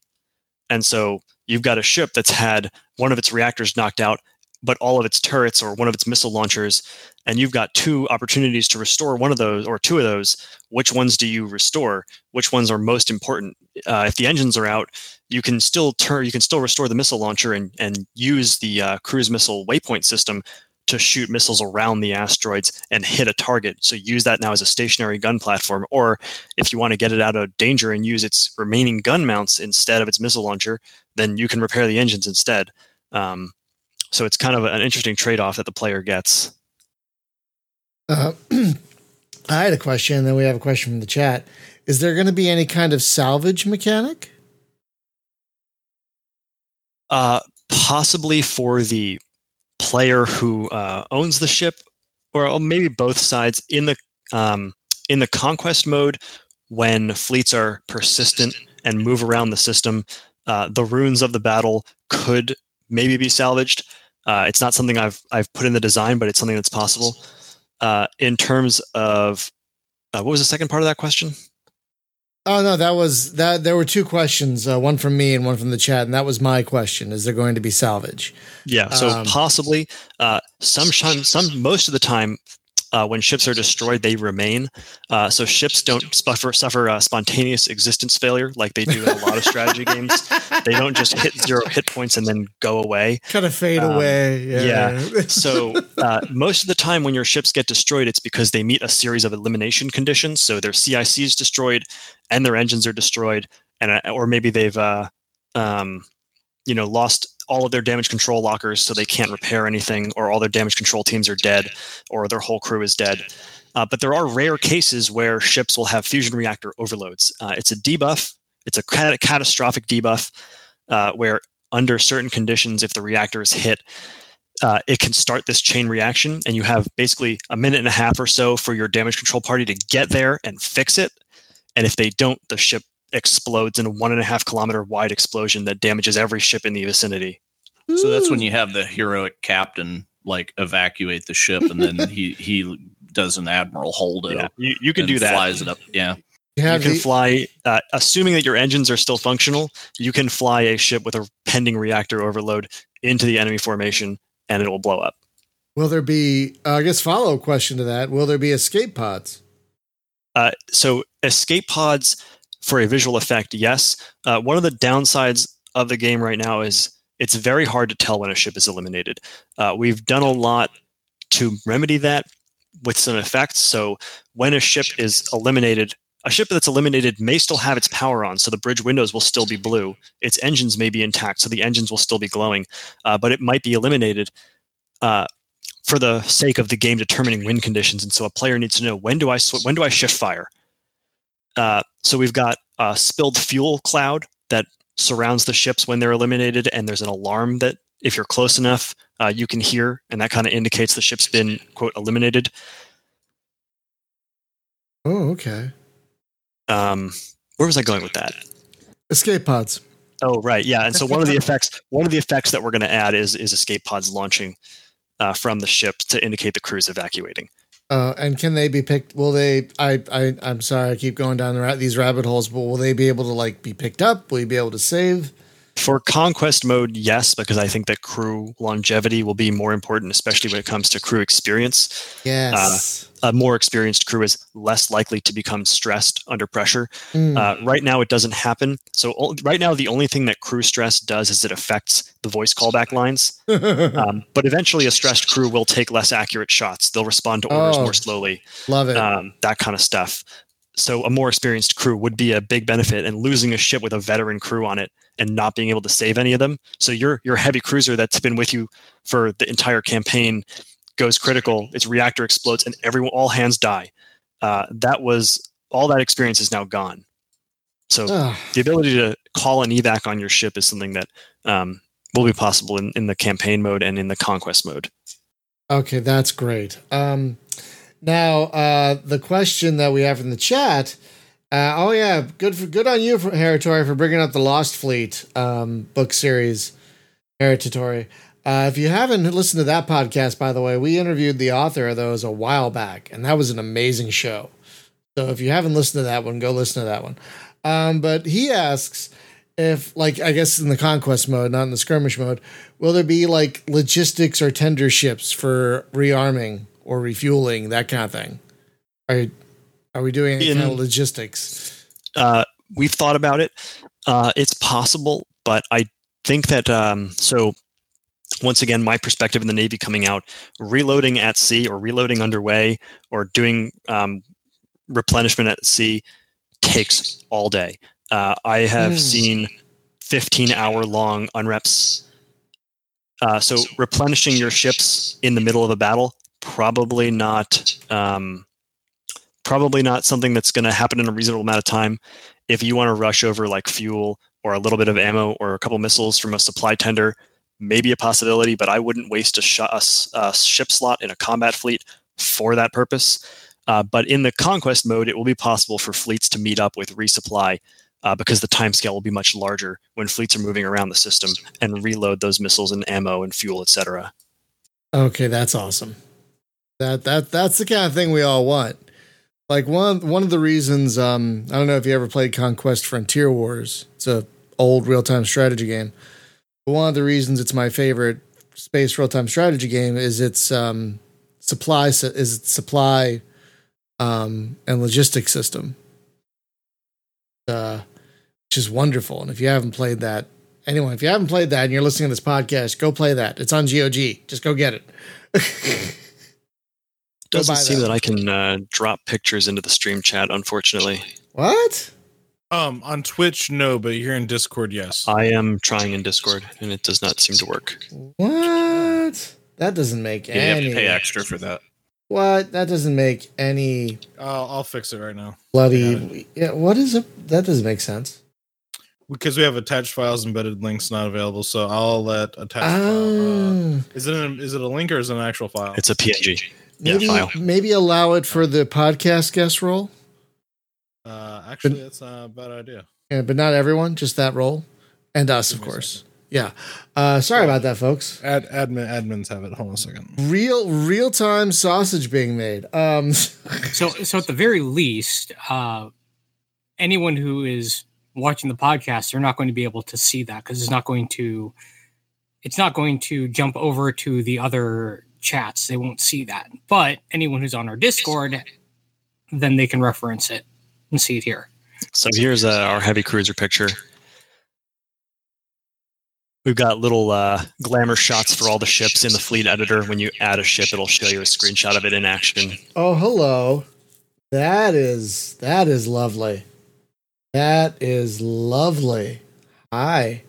And so you've got a ship that's had one of its reactors knocked out, but all of its turrets or one of its missile launchers, and you've got two opportunities to restore one of those or two of those. Which ones do you restore? Which ones are most important? Uh, if the engines are out, you can still turn, you can still restore the missile launcher and and use the uh, cruise missile waypoint system to shoot missiles around the asteroids and hit a target. So use that now as a stationary gun platform. Or if you want to get it out of danger and use its remaining gun mounts instead of its missile launcher, then you can repair the engines instead. Um, so it's kind of an interesting trade off that the player gets. Uh, I had a question, then we have a question from the chat. Is there going to be any kind of salvage mechanic? Uh, possibly for the player who uh, owns the ship, or maybe both sides in the um, in the conquest mode when fleets are persistent and move around the system. Uh, the runes of the battle could maybe be salvaged. Uh, it's not something I've I've put in the design, but it's something that's possible. Uh, in terms of uh, what was the second part of that question? Oh no, that was that. There were two questions, uh, one from me and one from the chat, and that was my question: Is there going to be salvage? Yeah, so um, possibly. Uh, some, some, most of the time, uh, when ships are destroyed, they remain. Uh, so ships don't suffer suffer uh, spontaneous existence failure like they do in a lot of strategy games. They don't just hit zero hit points and then go away. Kind of fade um, away. Yeah. yeah. so uh, most of the time, when your ships get destroyed, it's because they meet a series of elimination conditions. So their CIC is destroyed, and their engines are destroyed, and uh, or maybe they've uh, um, you know lost all of their damage control lockers so they can't repair anything, or all their damage control teams are dead, or their whole crew is dead. Uh, but there are rare cases where ships will have fusion reactor overloads. Uh, it's a debuff. It's a cat- catastrophic debuff uh, where, under certain conditions, if the reactor is hit, uh, it can start this chain reaction, and you have basically a minute and a half or so for your damage control party to get there and fix it. And if they don't, the ship explodes in a one and a half kilometer wide explosion that damages every ship in the vicinity. So that's when you have the heroic captain like evacuate the ship, and then he he does an admiral hold it. Yeah, you, you can do that. Flies it up. Yeah. You, you can the- fly, uh, assuming that your engines are still functional. You can fly a ship with a pending reactor overload into the enemy formation, and it will blow up. Will there be? Uh, I guess follow up question to that: Will there be escape pods? Uh, so escape pods for a visual effect, yes. Uh, one of the downsides of the game right now is it's very hard to tell when a ship is eliminated. Uh, we've done a lot to remedy that with some effects. So when a ship is eliminated, a ship that's eliminated may still have its power on, so the bridge windows will still be blue. Its engines may be intact, so the engines will still be glowing, uh, but it might be eliminated uh, for the sake of the game determining win conditions. And so a player needs to know when do I sw- when do I shift fire. Uh, so we've got a spilled fuel cloud that surrounds the ships when they're eliminated, and there's an alarm that if you're close enough, uh, you can hear, and that kind of indicates the ship's been quote eliminated. Oh, okay. Um, where was I going with that? Escape pods. Oh, right, yeah. And so one of the effects, one of the effects that we're going to add is is escape pods launching uh, from the ship to indicate the crew's evacuating. Uh, and can they be picked? Will they? I, I, I'm sorry, I keep going down the, these rabbit holes, but will they be able to like be picked up? Will you be able to save? For conquest mode, yes, because I think that crew longevity will be more important, especially when it comes to crew experience. Yes. Uh, a more experienced crew is less likely to become stressed under pressure. Mm. Uh, right now, it doesn't happen. So, right now, the only thing that crew stress does is it affects the voice callback lines. um, but eventually, a stressed crew will take less accurate shots. They'll respond to orders oh, more slowly. Love it. Um, that kind of stuff. So, a more experienced crew would be a big benefit, and losing a ship with a veteran crew on it and not being able to save any of them. So your your heavy cruiser that's been with you for the entire campaign goes critical. Its reactor explodes, and everyone all hands die. Uh, that was all that experience is now gone. So the ability to call an evac on your ship is something that um, will be possible in, in the campaign mode and in the conquest mode. Okay, that's great. Um, now, uh, the question that we have in the chat uh, oh yeah, good for good on you, Heritori, for bringing up the Lost Fleet um, book series, Heritori. Uh, if you haven't listened to that podcast, by the way, we interviewed the author of those a while back, and that was an amazing show. So if you haven't listened to that one, go listen to that one. Um, but he asks if, like, I guess in the conquest mode, not in the skirmish mode, will there be like logistics or tender ships for rearming or refueling, that kind of thing? Are are we doing any in, kind of logistics? Uh, we've thought about it. Uh, it's possible, but I think that um, so. Once again, my perspective in the Navy coming out, reloading at sea or reloading underway or doing um, replenishment at sea takes all day. Uh, I have mm. seen 15 hour long unreps. Uh, so replenishing your ships in the middle of a battle, probably not um, probably not something that's going to happen in a reasonable amount of time. If you want to rush over like fuel or a little bit of ammo or a couple missiles from a supply tender, maybe a possibility, but I wouldn't waste a, sh- a, a ship slot in a combat fleet for that purpose. Uh, but in the conquest mode, it will be possible for fleets to meet up with resupply uh, because the timescale will be much larger when fleets are moving around the system and reload those missiles and ammo and fuel, etc. Okay, that's awesome. That that that's the kind of thing we all want. Like one one of the reasons um, I don't know if you ever played Conquest Frontier Wars. It's a old real time strategy game. But one of the reasons it's my favorite space real time strategy game is its um, supply is supply um, and logistics system, uh, which is wonderful. And if you haven't played that, anyone, if you haven't played that and you're listening to this podcast, go play that. It's on GOG. Just go get it. doesn't seem that. that. I can uh, drop pictures into the stream chat, unfortunately. What? Um, on Twitch, no, but here in Discord, yes. I am trying in Discord, and it does not seem to work. What? That doesn't make yeah, any. You have to pay extra for that. What? That doesn't make any. I'll, I'll fix it right now. Bloody. Yeah. What is it? That doesn't make sense. Because we have attached files, embedded links not available, so I'll let attached. File, uh, ah. is it a, is it a link or is it an actual file? It's a PNG. Maybe, yeah, file. maybe allow it for the podcast guest role. Uh, actually, but, that's not a bad idea. Yeah, but not everyone, just that role, and us, of course. Yeah. Uh, sorry about that, folks. Ad, admin admins have it. Hold on a second. Real real time sausage being made. Um. so so at the very least, uh, anyone who is watching the podcast, they're not going to be able to see that because it's not going to it's not going to jump over to the other chats, they won't see that. But anyone who's on our Discord, then they can reference it and see it here. So here's uh, our heavy cruiser picture. We've got little uh, glamour shots for all the ships in the fleet editor. When you add a ship, it'll show you a screenshot of it in action. Oh, hello. That is that is lovely. That is lovely. Hi.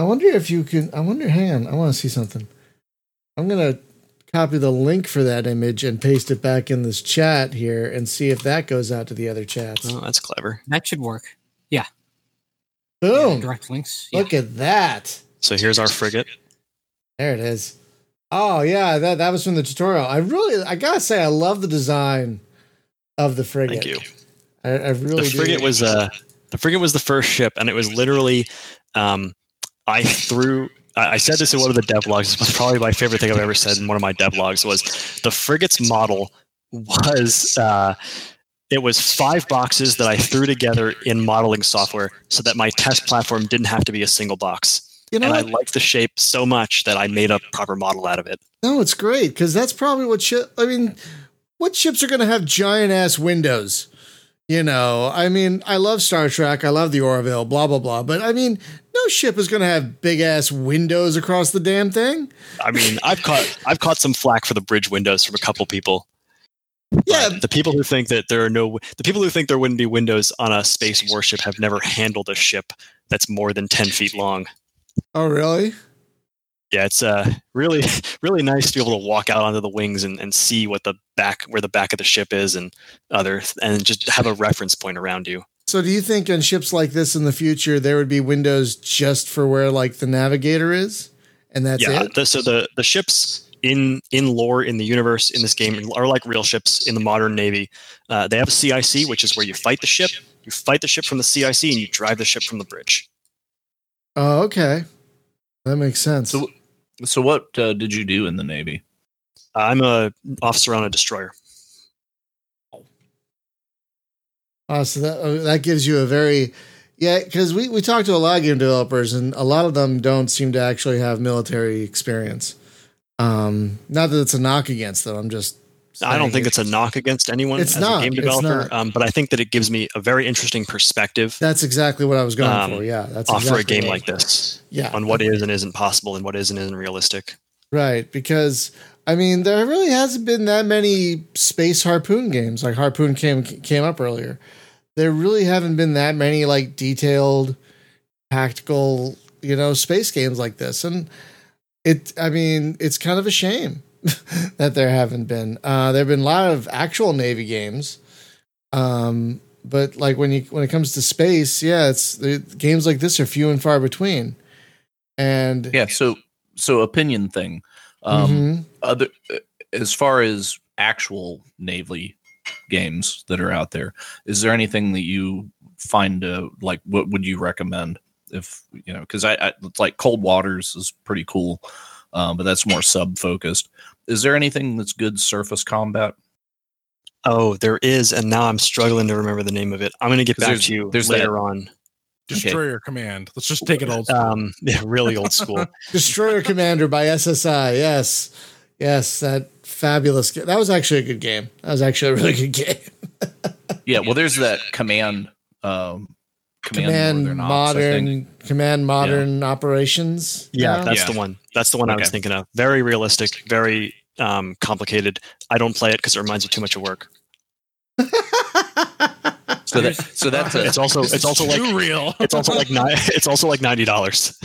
I wonder if you can. I wonder. Hang on. I want to see something. I'm gonna copy the link for that image and paste it back in this chat here and see if that goes out to the other chats. Oh, that's clever. That should work. Yeah. Boom. Yeah, direct links. Yeah. Look at that. So here's our frigate. There it is. Oh yeah, that that was from the tutorial. I really, I gotta say, I love the design of the frigate. Thank you. I, I really. The frigate do. was uh, the frigate was the first ship, and it was literally um, I threw. I said this in one of the devlogs. It was probably my favorite thing I've ever said in one of my devlogs. Was the frigate's model was uh, It was five boxes that I threw together in modeling software so that my test platform didn't have to be a single box. You know, and I liked the shape so much that I made a proper model out of it. No, it's great because that's probably what ship. I mean, what ships are going to have giant ass windows? You know, I mean, I love Star Trek, I love the Orville, blah blah blah, but I mean, no ship is going to have big ass windows across the damn thing. I mean, I've caught I've caught some flack for the bridge windows from a couple people. Yeah, but the people who think that there are no the people who think there wouldn't be windows on a space warship have never handled a ship that's more than ten feet long. Oh, really? Yeah, it's uh, really, really nice to be able to walk out onto the wings and, and see what the back, where the back of the ship is, and other, and just have a reference point around you. So, do you think on ships like this in the future there would be windows just for where like the navigator is, and that's yeah, it? The, so the the ships in in lore in the universe in this game are like real ships in the modern navy. Uh, they have a CIC, which is where you fight the ship. You fight the ship from the CIC, and you drive the ship from the bridge. Oh, okay. That makes sense. So, so what uh, did you do in the Navy? I'm a officer on a destroyer. Oh, so that uh, that gives you a very yeah, because we, we talked to a lot of game developers, and a lot of them don't seem to actually have military experience. Um, not that it's a knock against them. I'm just I don't think it's a knock against anyone it's as not, a game developer, um, but I think that it gives me a very interesting perspective. That's exactly what I was going um, for. Yeah, that's offer exactly a game like this. Yeah, on what is and isn't possible and what is and isn't realistic. Right, because I mean, there really hasn't been that many space harpoon games. Like harpoon came came up earlier. There really haven't been that many like detailed, tactical, you know, space games like this, and it. I mean, it's kind of a shame that there haven't been. Uh, there have been a lot of actual Navy games, um, but like when you when it comes to space, yeah, it's the, games like this are few and far between. And yeah, so so opinion thing. Um, mm-hmm. Other as far as actual Navy games that are out there, is there anything that you find uh, like? What would you recommend? If you know, because I, I like Cold Waters is pretty cool um, but that's more sub focused. Is there anything that's good surface combat? Oh, there is, and now I'm struggling to remember the name of it. I'm going to get back to you there's later that. on. Destroyer okay. Command. Let's just take it old school. Um, yeah, really old school. Destroyer Commander by SSI. Yes, yes, that fabulous. That was actually a good game. That was actually a really good game. yeah, well, there's that command um, command, command modern command modern yeah. operations yeah that's yeah. the one that's the one okay. i was thinking of very realistic very um, complicated i don't play it because it reminds me too much of work so that so that's a, it's also it's also like real it's also like nine it's also like ninety dollars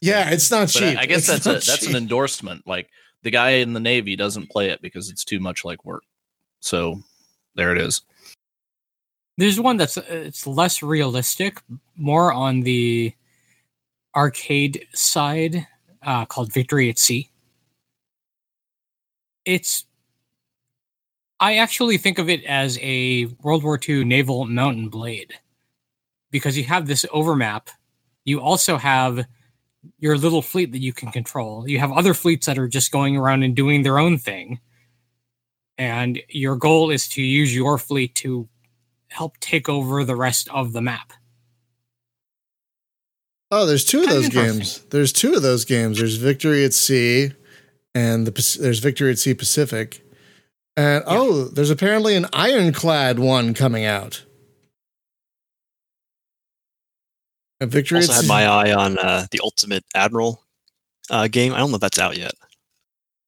yeah it's not cheap I, I, guess it's that's a cheap. that's an endorsement like the guy in the navy doesn't play it because it's too much like work so there it is there's one that's it's less realistic, more on the arcade side, uh, called Victory at Sea. It's I actually think of it as a World War II naval Mount & Blade because you have this overmap. You also have your little fleet that you can control. You have other fleets that are just going around and doing their own thing. And your goal is to use your fleet to help take over the rest of the map. Oh, there's two of those games. There's two of those games. There's Victory at Sea, and the there's Victory at Sea Pacific, and yeah. oh, there's apparently an Ironclad one coming out. A Victory also had my eye on uh, the Ultimate Admiral uh, game. I don't know if that's out yet.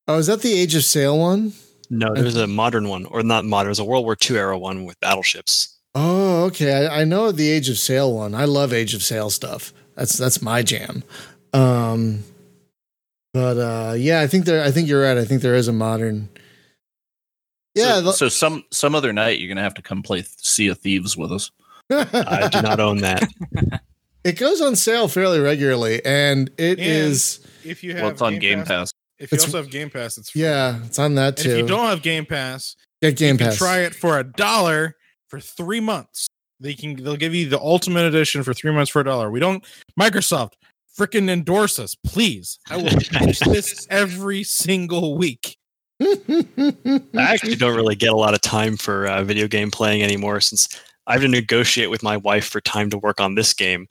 Oh, is that the Age of Sail one? No, there's a modern one, or not modern. There's a World War II era one with battleships. Oh, okay. I, I, know the Age of Sail one. I love Age of Sail stuff. That's that's my jam. Um, but uh, yeah, I think there. I think you're right. I think there is a modern. Yeah. So, so some some other night you're gonna have to come play Sea of Thieves with us. I do not own that. It goes on sale fairly regularly, and it and is. If you have, well, it's on Game Pass. Pass. If you it's, also have Game Pass, it's free. yeah, it's on that too. if you don't have Game Pass, get Game Pass. Try it for a dollar for three months. They can they'll give you the ultimate edition for three months for a dollar. We don't Microsoft freaking endorse us, please. I will use this every single week. I actually don't really get a lot of time for uh, video game playing anymore since I have to negotiate with my wife for time to work on this game,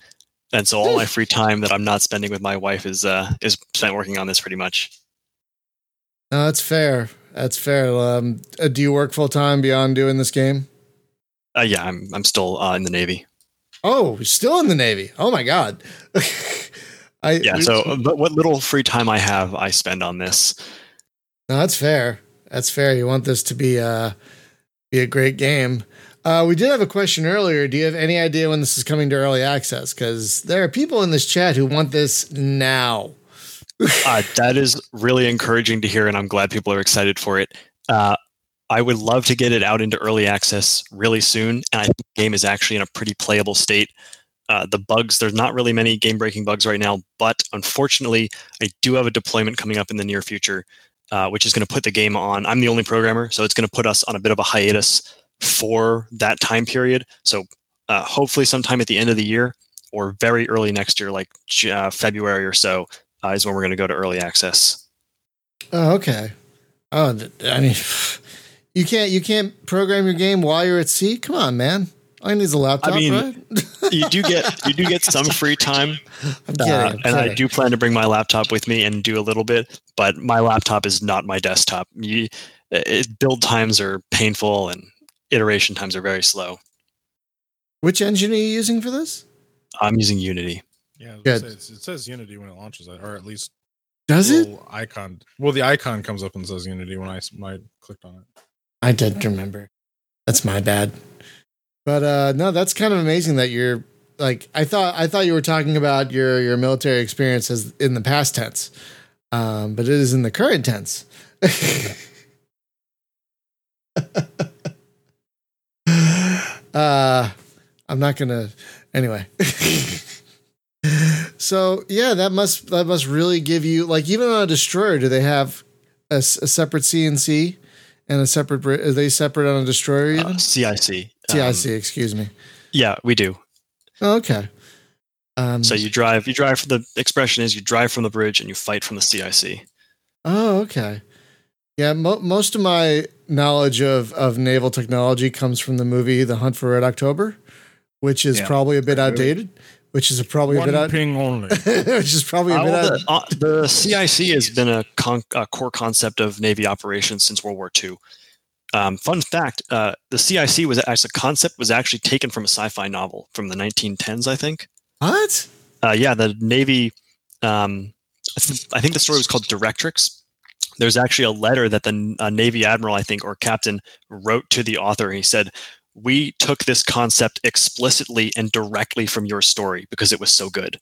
and so all my free time that I'm not spending with my wife is uh, is spent working on this pretty much. No, that's fair. That's fair. Um, uh, do you work full time beyond doing this game? Uh, yeah, I'm I'm still uh, in the Navy. Oh, still in the Navy. Oh my god. I, yeah. So, but what little free time I have, I spend on this. No, that's fair. That's fair. You want this to be uh, be a great game. Uh, we did have a question earlier. Do you have any idea when this is coming to early access? Because there are people in this chat who want this now. uh, that is really encouraging to hear, and I'm glad people are excited for it. Uh, I would love to get it out into early access really soon, and I think the game is actually in a pretty playable state. Uh, the bugs, there's not really many game breaking bugs right now, but unfortunately, I do have a deployment coming up in the near future, uh, which is going to put the game on. I'm the only programmer, so it's going to put us on a bit of a hiatus for that time period. So uh, hopefully, sometime at the end of the year or very early next year, like uh, February or so, uh, is when we're going to go to early access. Oh, okay. Oh, I mean, you can't you can't program your game while you're at sea. Come on, man. I need a laptop. I mean, right? you do get you do get some free time, I'm kidding, uh, I'm and I do plan to bring my laptop with me and do a little bit. But my laptop is not my desktop. You, it, build times are painful and iteration times are very slow. Which engine are you using for this? I'm using Unity. Yeah, Good. it says Unity when it launches, or at least does it icon? Well, the icon comes up and says Unity when I, when I clicked on it. I didn't remember. That's my bad. But uh, no, that's kind of amazing that you're like I thought. I thought you were talking about your your military experience as in the past tense, um, but it is in the current tense. uh, I'm not gonna. Anyway. so yeah, that must that must really give you like even on a destroyer. Do they have a, a separate CNC and a separate? Are they separate on a destroyer? Even? Uh, CIC. TIC, um, excuse me. Yeah, we do. Oh, okay. Um, so you drive, you drive. The expression is you drive from the bridge and you fight from the CIC. Oh, okay. Yeah, mo- most of my knowledge of of naval technology comes from the movie The Hunt for Red October, which is yeah. probably a bit outdated. Which is a probably One a bit out- ping only. which is probably a uh, bit. The, uh, the CIC has been a, con- a core concept of Navy operations since World War II. Um, fun fact: uh, the CIC was as a concept was actually taken from a sci-fi novel from the 1910s, I think. What? Uh, yeah, the Navy. Um, I think the story was called Directrix. There's actually a letter that the uh, Navy admiral, I think, or captain, wrote to the author. He said, "We took this concept explicitly and directly from your story because it was so good."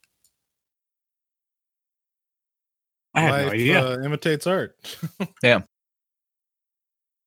I had Life, no idea. Uh, imitates art. yeah.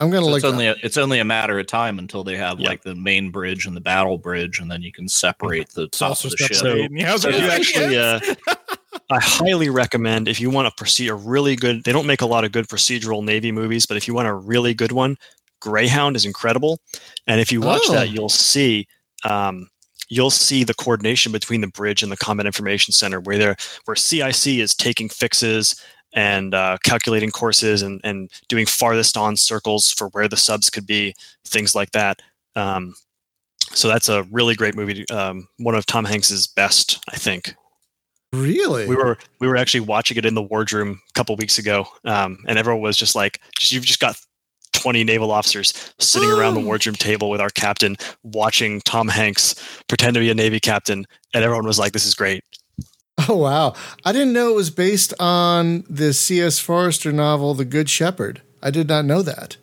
I'm gonna so look. It's only a, it's only a matter of time until they have yep. like the main bridge and the battle bridge, and then you can separate the top of the ship. So, so you actually, uh, I highly recommend if you want to proceed a really good. They don't make a lot of good procedural Navy movies, but if you want a really good one, Greyhound is incredible. And if you watch oh. that, you'll see. Um, you'll see the coordination between the bridge and the combat information center where there where cic is taking fixes and uh, calculating courses and, and doing farthest on circles for where the subs could be, things like that. Um, so that's a really great movie. Um, one of Tom Hanks's best, I think. Really? We were we were actually watching it in the wardroom a couple weeks ago, um, and everyone was just like, "You've just got 20 naval officers sitting around the wardroom table with our captain, watching Tom Hanks pretend to be a Navy captain, and everyone was like, "This is great." Oh wow! I didn't know it was based on the C.S. Forester novel *The Good Shepherd*. I did not know that.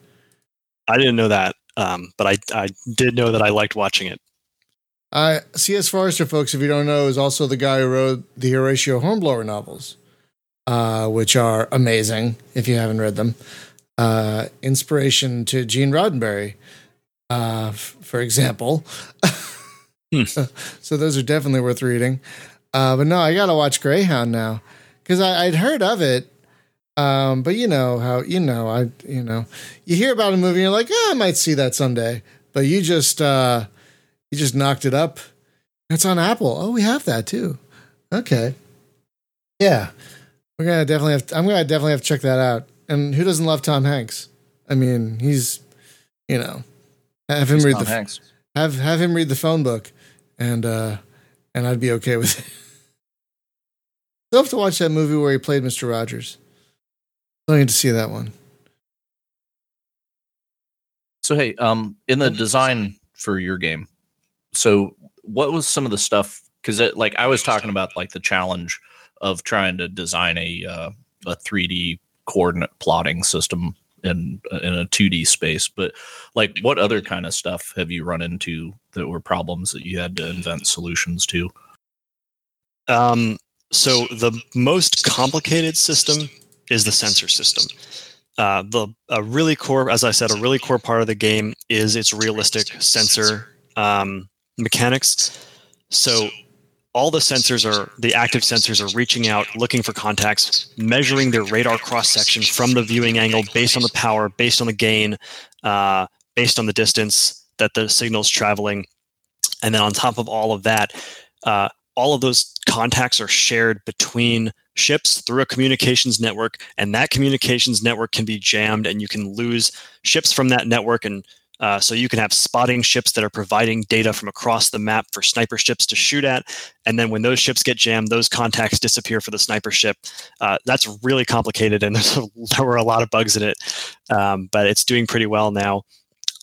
I didn't know that, um, but I I did know that I liked watching it. Uh, C.S. Forester, folks, if you don't know, is also the guy who wrote the Horatio Hornblower novels, uh, which are amazing if you haven't read them. Uh, inspiration to Gene Roddenberry, uh, f- for example. hmm. so those are definitely worth reading. Uh, but no, I gotta watch Greyhound now because I'd heard of it. Um, but you know how you know I you know you hear about a movie and you're like, oh, I might see that someday. But you just uh, you just knocked it up. It's on Apple. Oh, we have that too. Okay. Yeah, we're gonna definitely have. To, I'm gonna definitely have to check that out. And who doesn't love Tom Hanks? I mean, he's, you know, have him he's read Tom the Hanks. have have him read the phone book, and uh, and I'd be okay with it. Still have to watch that movie where he played Mister Rogers. I need to see that one. So hey, um, in the design for your game, so what was some of the stuff? Because like I was talking about, like the challenge of trying to design a uh, a 3D coordinate plotting system in in a 2D space. But like, what other kind of stuff have you run into that were problems that you had to invent solutions to? Um, so the most complicated system is the sensor system. Uh, the a really core, as I said, a really core part of the game is its realistic sensor um, mechanics. So all the sensors are the active sensors are reaching out looking for contacts measuring their radar cross section from the viewing angle based on the power based on the gain uh, based on the distance that the signal's traveling and then on top of all of that uh, all of those contacts are shared between ships through a communications network and that communications network can be jammed and you can lose ships from that network and uh, so you can have spotting ships that are providing data from across the map for sniper ships to shoot at, and then when those ships get jammed, those contacts disappear for the sniper ship. Uh, that's really complicated, and a, there were a lot of bugs in it, um, but it's doing pretty well now.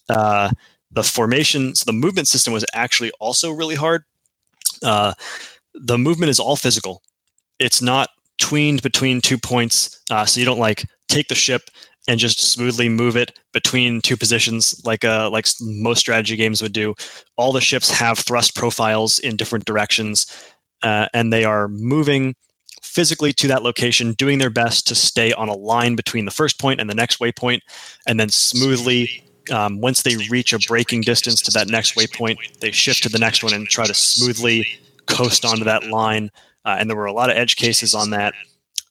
Uh, the formation, so the movement system was actually also really hard. Uh, the movement is all physical. It's not tweened between two points, uh, so you don't like take the ship and just smoothly move it between two positions like uh like most strategy games would do. All the ships have thrust profiles in different directions uh, and they are moving physically to that location doing their best to stay on a line between the first point and the next waypoint and then smoothly um, once they reach a braking distance to that next waypoint they shift to the next one and try to smoothly coast onto that line uh, and there were a lot of edge cases on that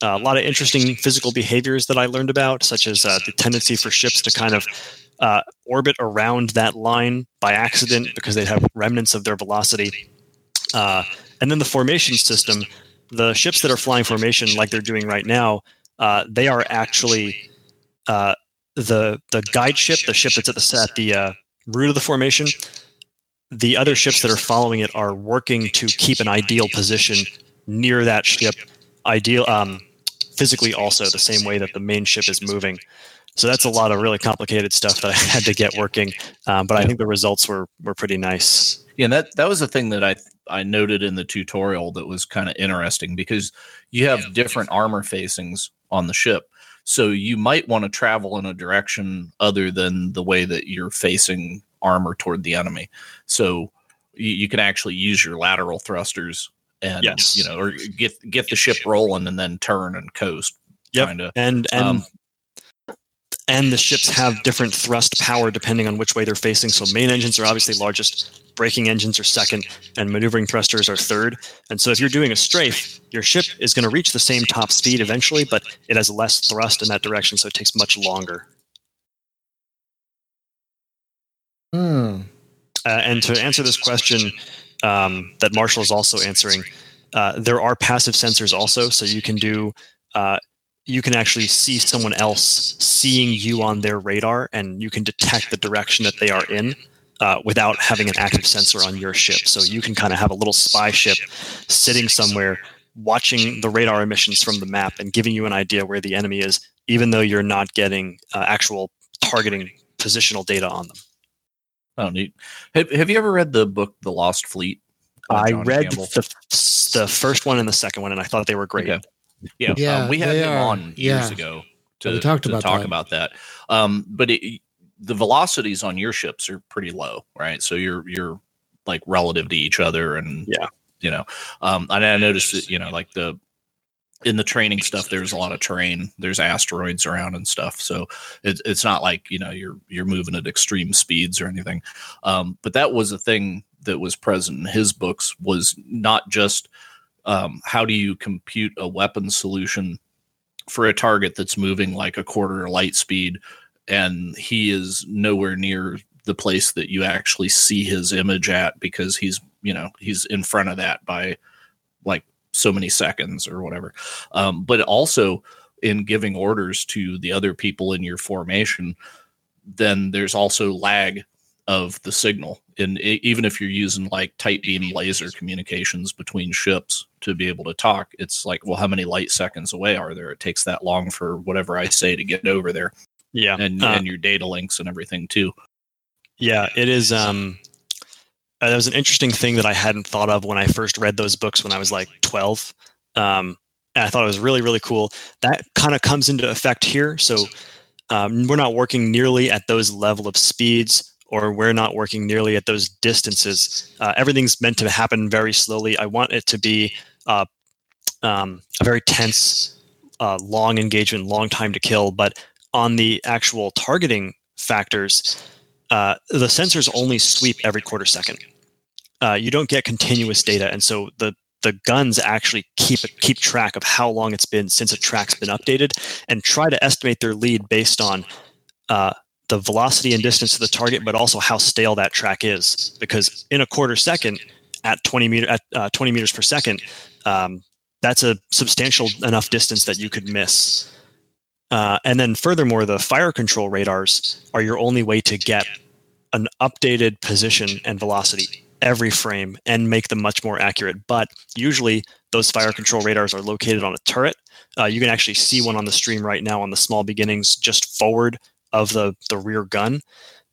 a lot of interesting physical behaviors that I learned about, such as uh, the tendency for ships to kind of uh, orbit around that line by accident because they have remnants of their velocity. Uh, and then the formation system, the ships that are flying formation like they're doing right now, uh, they are actually uh, the the guide ship, the ship that's at the at the root of the formation. The other ships that are following it are working to keep an ideal position near that ship ideal um, physically also the same way that the main ship is moving. So that's a lot of really complicated stuff that I had to get working. Um, but I think the results were were pretty nice. Yeah, and that that was the thing that I I noted in the tutorial that was kind of interesting because you have different armor facings on the ship. So you might want to travel in a direction other than the way that you're facing armor toward the enemy. So you, you can actually use your lateral thrusters and yes. you know, or get get the ship rolling and then turn and coast. Yep. Kinda. And and um, and the ships have different thrust power depending on which way they're facing. So main engines are obviously largest, braking engines are second, and maneuvering thrusters are third. And so if you're doing a strafe, your ship is going to reach the same top speed eventually, but it has less thrust in that direction, so it takes much longer. Hmm. Uh, and to answer this question, um, that Marshall is also answering. Uh, there are passive sensors also, so you can do uh, you can actually see someone else seeing you on their radar, and you can detect the direction that they are in uh, without having an active sensor on your ship. So you can kind of have a little spy ship sitting somewhere watching the radar emissions from the map and giving you an idea where the enemy is, even though you're not getting uh, actual targeting positional data on them. Oh, neat. Have, have you ever read the book The Lost Fleet? I read the, the first one and the second one, and I thought they were great. Okay. Yeah, yeah um, we had him are. on years yeah. ago to, talked to about talk that. about that. Um, but it, the velocities on your ships are pretty low, right? So you're you're like relative to each other, and yeah, you know. Um, and I noticed that you know, like the in the training stuff there's a lot of terrain there's asteroids around and stuff so it, it's not like you know you're you're moving at extreme speeds or anything. Um, but that was a thing that was present in his books was not just um, how do you compute a weapon solution for a target that's moving like a quarter light speed and he is nowhere near the place that you actually see his image at because he's you know he's in front of that by so many seconds or whatever. Um, but also, in giving orders to the other people in your formation, then there's also lag of the signal. And it, even if you're using like tight beam laser communications between ships to be able to talk, it's like, well, how many light seconds away are there? It takes that long for whatever I say to get over there. Yeah. And, uh, and your data links and everything too. Yeah, it is. Um, uh, that was an interesting thing that I hadn't thought of when I first read those books when I was like 12. Um, and I thought it was really, really cool. That kind of comes into effect here. So um, we're not working nearly at those level of speeds or we're not working nearly at those distances. Uh, everything's meant to happen very slowly. I want it to be uh, um, a very tense, uh, long engagement, long time to kill. But on the actual targeting factors, uh, the sensors only sweep every quarter second. Uh, you don't get continuous data, and so the the guns actually keep keep track of how long it's been since a track's been updated, and try to estimate their lead based on uh, the velocity and distance to the target, but also how stale that track is. Because in a quarter second, at 20 meter at uh, 20 meters per second, um, that's a substantial enough distance that you could miss. Uh, and then furthermore, the fire control radars are your only way to get an updated position and velocity every frame and make them much more accurate. But usually those fire control radars are located on a turret. Uh, you can actually see one on the stream right now on the small beginnings just forward of the, the rear gun.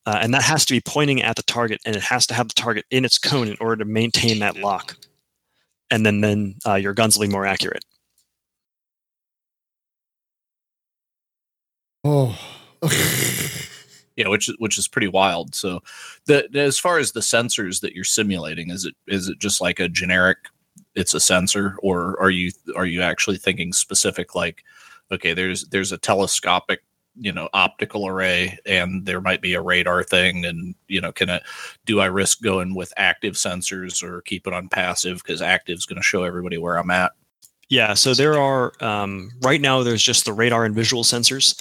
Uh, and that has to be pointing at the target and it has to have the target in its cone in order to maintain that lock. And then, then uh, your guns will be more accurate. Oh. yeah, which which is pretty wild. So, the as far as the sensors that you're simulating, is it is it just like a generic? It's a sensor, or are you are you actually thinking specific? Like, okay, there's there's a telescopic you know optical array and there might be a radar thing and you know can it do i risk going with active sensors or keep it on passive because active is going to show everybody where i'm at yeah so there are um, right now there's just the radar and visual sensors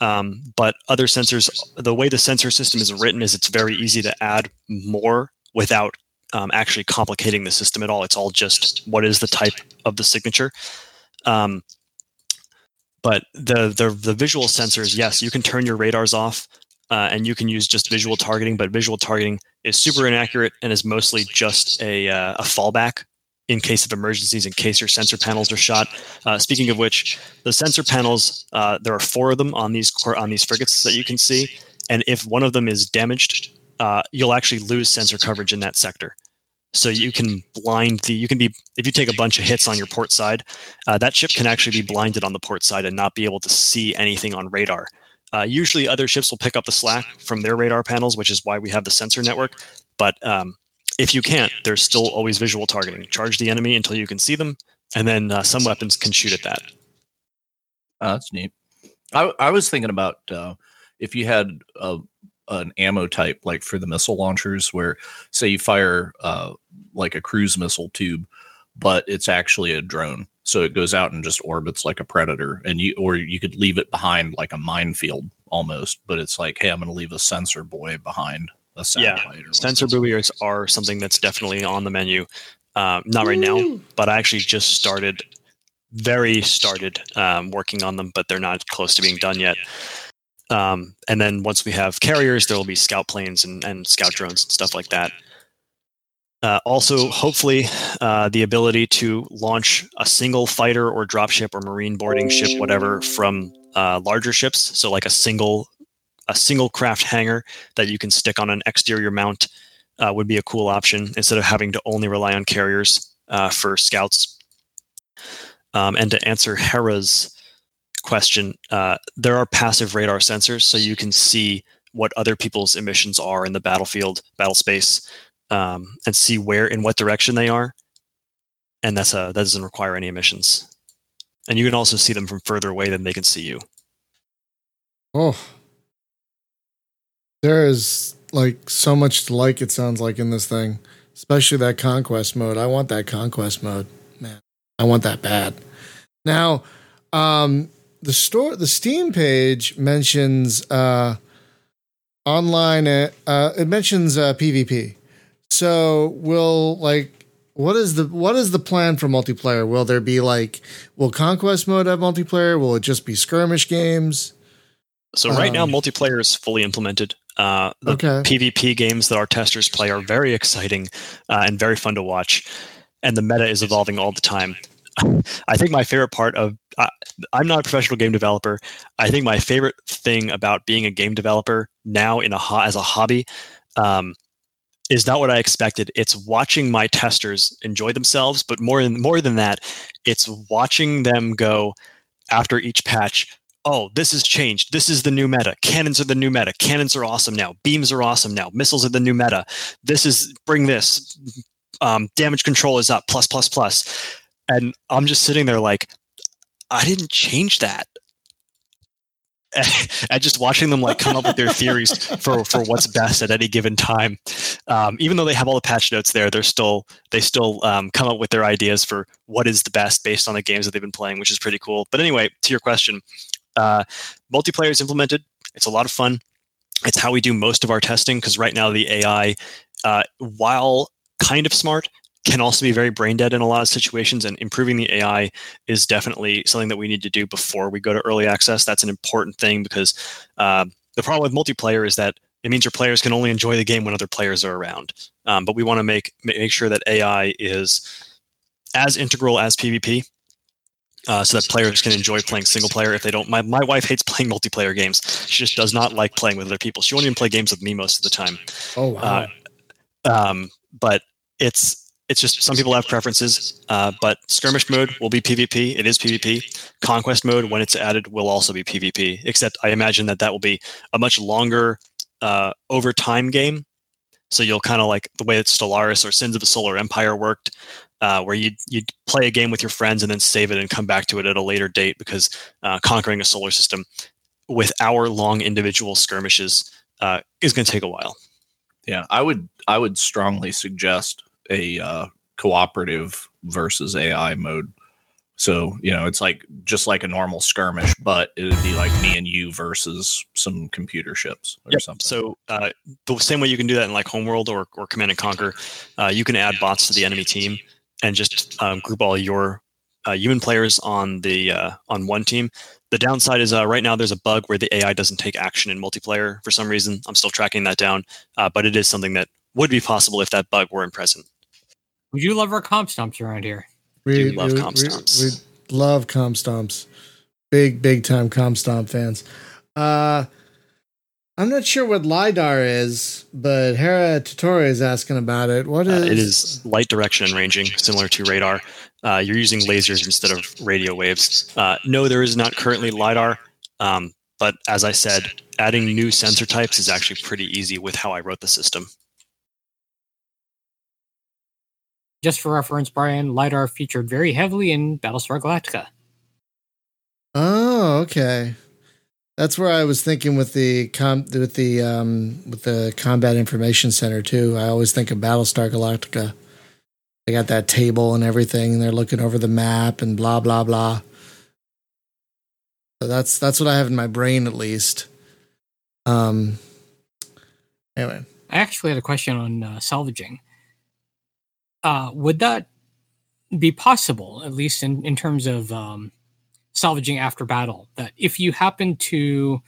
um, but other sensors the way the sensor system is written is it's very easy to add more without um, actually complicating the system at all it's all just what is the type of the signature um, but the, the the visual sensors, yes, you can turn your radars off, uh, and you can use just visual targeting. But visual targeting is super inaccurate and is mostly just a uh, a fallback in case of emergencies, in case your sensor panels are shot. Uh, speaking of which, the sensor panels, uh, there are four of them on these on these frigates that you can see, and if one of them is damaged, uh, you'll actually lose sensor coverage in that sector. So you can blind the you can be if you take a bunch of hits on your port side uh, that ship can actually be blinded on the port side and not be able to see anything on radar. Uh, usually other ships will pick up the slack from their radar panels which is why we have the sensor network. But um, if you can't there's still always visual targeting. Charge the enemy until you can see them and then uh, some weapons can shoot at that. Oh, that's neat. I, I was thinking about uh, if you had a an ammo type like for the missile launchers where say you fire uh, like a cruise missile tube but it's actually a drone. So it goes out and just orbits like a predator and you or you could leave it behind like a minefield almost but it's like hey i'm going to leave a sensor buoy behind a satellite yeah. sensor buoys are something that's definitely on the menu. Uh, not right now but i actually just started very started um, working on them but they're not close to being done yet. Um, and then once we have carriers, there will be scout planes and, and scout drones and stuff like that. Uh, also, hopefully, uh, the ability to launch a single fighter or dropship or marine boarding ship, whatever, from uh, larger ships. So, like a single a single craft hangar that you can stick on an exterior mount uh, would be a cool option instead of having to only rely on carriers uh, for scouts. Um, and to answer Hera's question, uh, there are passive radar sensors, so you can see what other people's emissions are in the battlefield, battle space, um, and see where in what direction they are. And that's a that doesn't require any emissions. And you can also see them from further away than they can see you. Oh, there is like so much to like. It sounds like in this thing, especially that conquest mode. I want that conquest mode, man. I want that bad. Now, um, the store the Steam page mentions uh, online. Uh, it mentions uh, PvP. So will like what is the what is the plan for multiplayer? Will there be like will conquest mode have multiplayer? Will it just be skirmish games? So right um, now, multiplayer is fully implemented. Uh, the okay. PvP games that our testers play are very exciting uh, and very fun to watch, and the meta is evolving all the time. I think my favorite part of uh, I'm not a professional game developer. I think my favorite thing about being a game developer now in a ho- as a hobby um, is not what I expected. It's watching my testers enjoy themselves, but more than more than that, it's watching them go after each patch. Oh, this has changed. This is the new meta. Cannons are the new meta. Cannons are awesome now. Beams are awesome now. Missiles are the new meta. This is bring this. Um, damage control is up Plus plus plus and I'm just sitting there like, I didn't change that. and just watching them like come up with their theories for for what's best at any given time um, even though they have all the patch notes there they're still they still um, come up with their ideas for what is the best based on the games that they've been playing which is pretty cool but anyway to your question uh, multiplayer is implemented. It's a lot of fun. It's how we do most of our testing because right now the ai uh, while kind of smart can also be very brain dead in a lot of situations and improving the ai is definitely something that we need to do before we go to early access. That's an important thing because uh, the problem with multiplayer is that it means your players can only enjoy the game when other players are around. Um, but we want to make make sure that ai is as integral as pvp uh, so that players can enjoy playing single player if they don't. My, my wife hates playing multiplayer games. She just does not like playing with other people. She won't even play games with me most of the time. Oh wow! Uh, um, but it's it's just some people have preferences, uh, but skirmish mode will be PvP. It is PvP. Conquest mode, when it's added, will also be PvP. Except I imagine that that will be a much longer uh, over time game. So you'll kind of like the way that Stellaris or Sins of the Solar Empire worked, uh, where you you play a game with your friends and then save it and come back to it at a later date because uh, conquering a solar system with hour long individual skirmishes uh, is going to take a while. Yeah, I would I would strongly suggest a uh, cooperative versus AI mode. So, you know, it's like just like a normal skirmish, but it would be like me and you versus some computer ships or yep. something. So, uh, the same way you can do that in like Homeworld or, or Command and Conquer, uh, you can add bots to the enemy team and just um, group all your uh, human players on the uh, on one team. The downside is uh, right now there's a bug where the AI doesn't take action in multiplayer for some reason. I'm still tracking that down, uh, but it is something that would be possible if that bug weren't present. We do love our comp stomps around here. We, we love comp stomps. We, we, love comp stomps. Big, big time comp stomp fans. Uh, I'm not sure what LIDAR is, but Hera Tutori is asking about it. What is uh, it is light direction and ranging, similar to radar. Uh, you're using lasers instead of radio waves. Uh, no, there is not currently LIDAR. Um, but as I said, adding new sensor types is actually pretty easy with how I wrote the system. Just for reference, Brian, LiDAR featured very heavily in Battlestar Galactica. Oh, okay. That's where I was thinking with the com with the um with the combat information center too. I always think of Battlestar Galactica. They got that table and everything, and they're looking over the map and blah blah blah. So that's that's what I have in my brain at least. Um. Anyway, I actually had a question on uh, salvaging uh, would that be possible, at least in, in terms of um, salvaging after battle? That if you happen to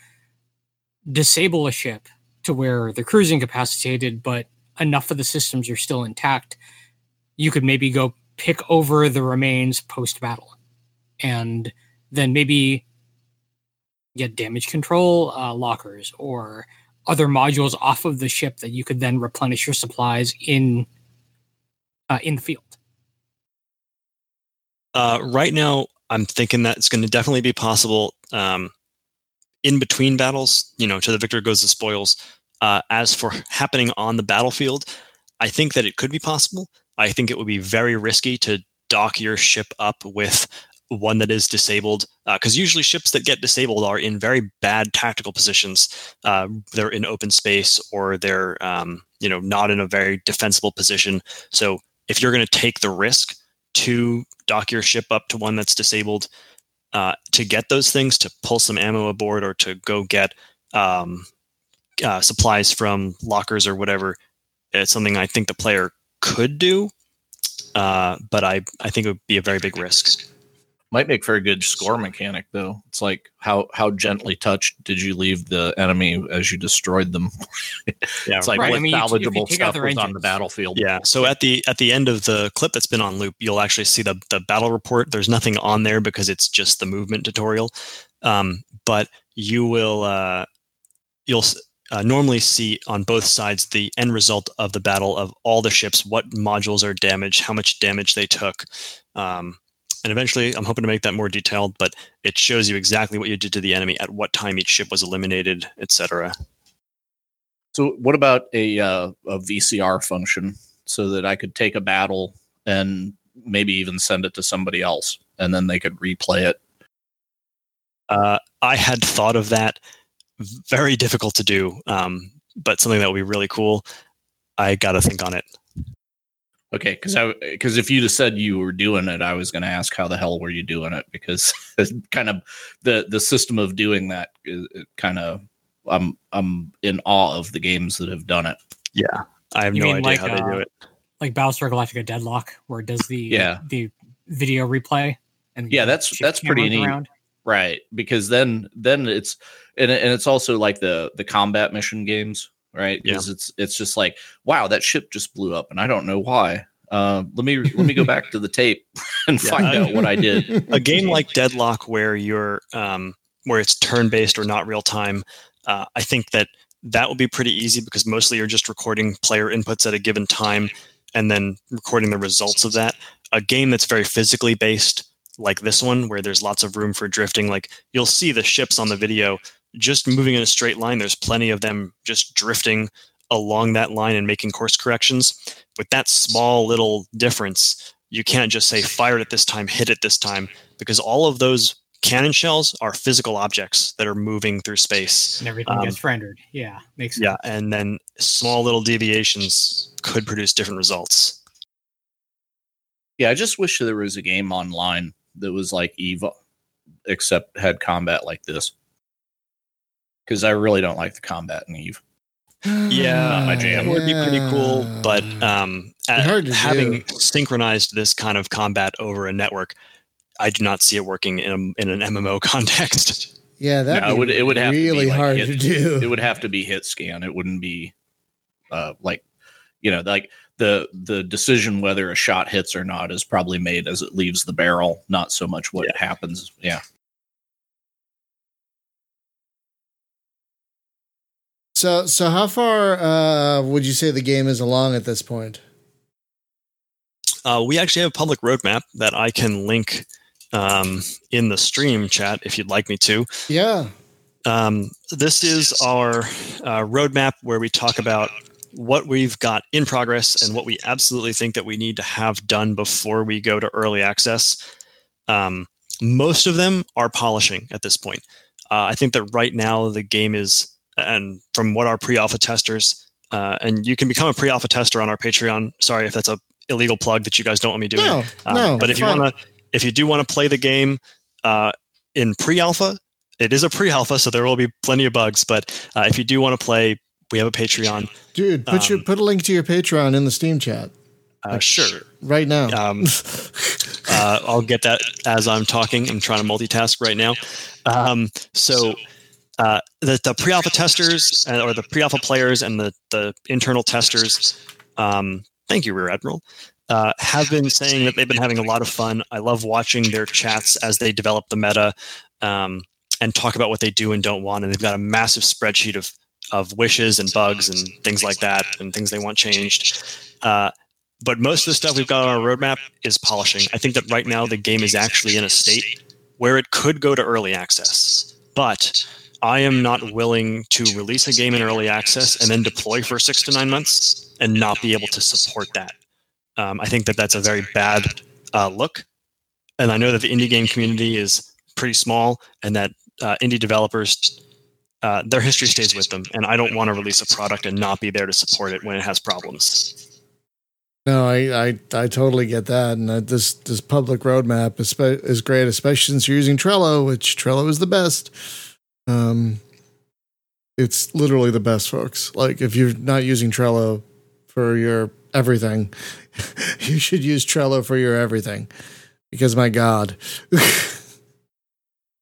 disable a ship to where the crew's incapacitated, but enough of the systems are still intact, you could maybe go pick over the remains post battle and then maybe get damage control uh, lockers or other modules off of the ship that you could then replenish your supplies in uh, in the field? Uh, right now, I'm thinking that it's going to definitely be possible um, in between battles. You know, to the victor goes the spoils. Uh, as for happening on the battlefield, I think that it could be possible. I think it would be very risky to dock your ship up with one that is disabled because uh, usually ships that get disabled are in very bad tactical positions uh, they're in open space or they're um, you know not in a very defensible position so if you're going to take the risk to dock your ship up to one that's disabled uh, to get those things, to pull some ammo aboard, or to go get um, uh, supplies from lockers or whatever, it's something I think the player could do. uh, but I I think it would be a very big risk. Might make for a good score mechanic, though. It's like how how gently touched did you leave the enemy as you destroyed them? Yeah, it's like right. what I mean, you- if you salvageable stuff was on the battlefield. Yeah. So at the at the end of the clip that's been on loop, you'll actually see the the battle report. There's nothing on there because it's just the movement tutorial. Um, but you will uh, you'll uh, normally see on both sides the end result of the battle of all the ships, what modules are damaged, how much damage they took. Um, and eventually, I'm hoping to make that more detailed, but it shows you exactly what you did to the enemy, at what time each ship was eliminated, etc. So what about a uh, a VCR function so that I could take a battle and maybe even send it to somebody else and then they could replay it? Uh, I had thought of that. Very difficult to do, um, but something that would be really cool. I got to think on it. Okay, because I because if you'd have said you were doing it, I was going to ask how the hell were you doing it because it's kind of the the system of doing that is kind of I'm I'm in awe of the games that have done it. Yeah, I have You no mean idea like, how they do uh, it. like Battlestar Galactica Deadlock, where it does the Yeah. the video replay. And Yeah, that's- that's pretty neat. around. Right, because then then it's and and it's also like the the combat mission games, right? Because it's it's just like wow, that ship just blew up, and I don't know why. Uh, let me let me go back to the tape and Yeah, find I- out what I did. A game like Deadlock, where you're um, where it's turn based or not real time, uh, I think that that will be pretty easy because mostly you're just recording player inputs at a given time and then recording the results of that. A game that's very physically based, like this one, where there's lots of room for drifting, like you'll see the ships on the video just moving in a straight line. There's plenty of them just drifting along that line and making course corrections. With that small little difference, you can't just say fire it at this time, hit it this time, because all of those cannon shells are physical objects that are moving through space. and everything Um, gets rendered. Yeah, makes sense. Yeah, and then small little deviations could produce different results. Yeah, I just wish there was a game online that was like Eve, except had combat like this. Because I really don't like the combat in Eve. Yeah, Not my jam. It would be pretty cool, but um, at- having do. synchronized this kind of combat over a network, I do not see it working in, a, in an MMO context. Yeah, that No, it would- it would have to be really like hard hit- to do. It would have to be hit scan. It wouldn't be uh, like, you know, like the the decision whether a shot hits or not is probably made as it leaves the barrel, not so much what happens. Yeah. So, so how far uh, would you say the game is along at this point? Uh, we actually have a public roadmap that I can link um, in the stream chat if you'd like me to. Yeah, Um, this is our uh, roadmap where we talk about what we've got in progress and what we absolutely think that we need to have done before we go to early access. Um, most of them are polishing at this point. Uh, I think that right now the game is, and from what our pre-alpha testers, uh, and you can become a pre-alpha tester on our Patreon. Sorry if that's a illegal plug that you guys don't want me doing. no, Um, no. but if you want to, if you do want to play the game uh, in pre-alpha, it is a pre-alpha, so there will be plenty of bugs. But uh, if you do want to play, we have a Patreon. dude, put your um, put a link to your Patreon in the Steam chat Uh, sure, right now. um, uh, I'll get that as I'm talking. I'm trying to multitask right now. Um, so uh, the, the pre-alpha testers uh, or the pre-alpha players and the the internal testers. Um, thank you, Rear Admiral. Uh, have been saying that they've been having a lot of fun. I love watching their chats as they develop the meta um, and talk about what they do and don't want. And they've got a massive spreadsheet of of wishes and bugs and things like that and things they want changed. Uh, but most of the stuff we've got on our roadmap is polishing. I think that right now the game is actually in a state where it could go to early access. But I am not willing to release a game in early access and then deploy for six to nine months and not be able to support that. Um, I think that that's a very bad uh, look. And I know that the indie game community is pretty small and that uh, indie developers, uh, their history stays with them. And I don't want to release a product and not be there to support it when it has problems. No, I, I, I totally get that, and this this public roadmap is, is great, especially since you're using Trello, which Trello is the best. Um, it's literally the best, folks. Like if you're not using Trello for your everything. you should use Trello for your everything because my God,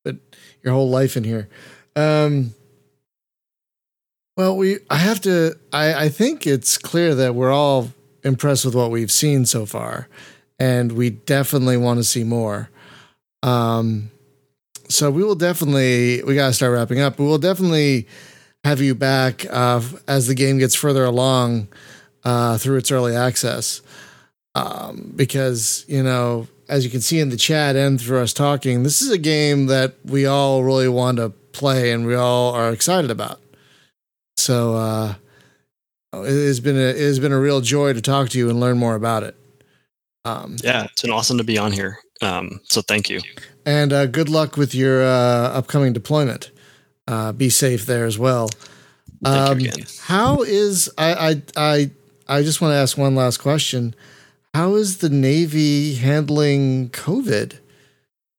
but your whole life in here. Um, well, we I have to. I I think it's clear that we're all impressed with what we've seen so far, and we definitely want to see more. Um, so we will definitely we got to start wrapping up. We will definitely have you back uh, as the game gets further along uh, through its early access, um, because you know as you can see in the chat and through us talking, this is a game that we all really want to play and we all are excited about. So uh, it has been a it has been a real joy to talk to you and learn more about it. Um, yeah, it's been awesome to be on here. Um, so thank you. And uh, good luck with your uh, upcoming deployment. Uh, be safe there as well. Um, how is I I I I just want to ask one last question. How is the Navy handling COVID?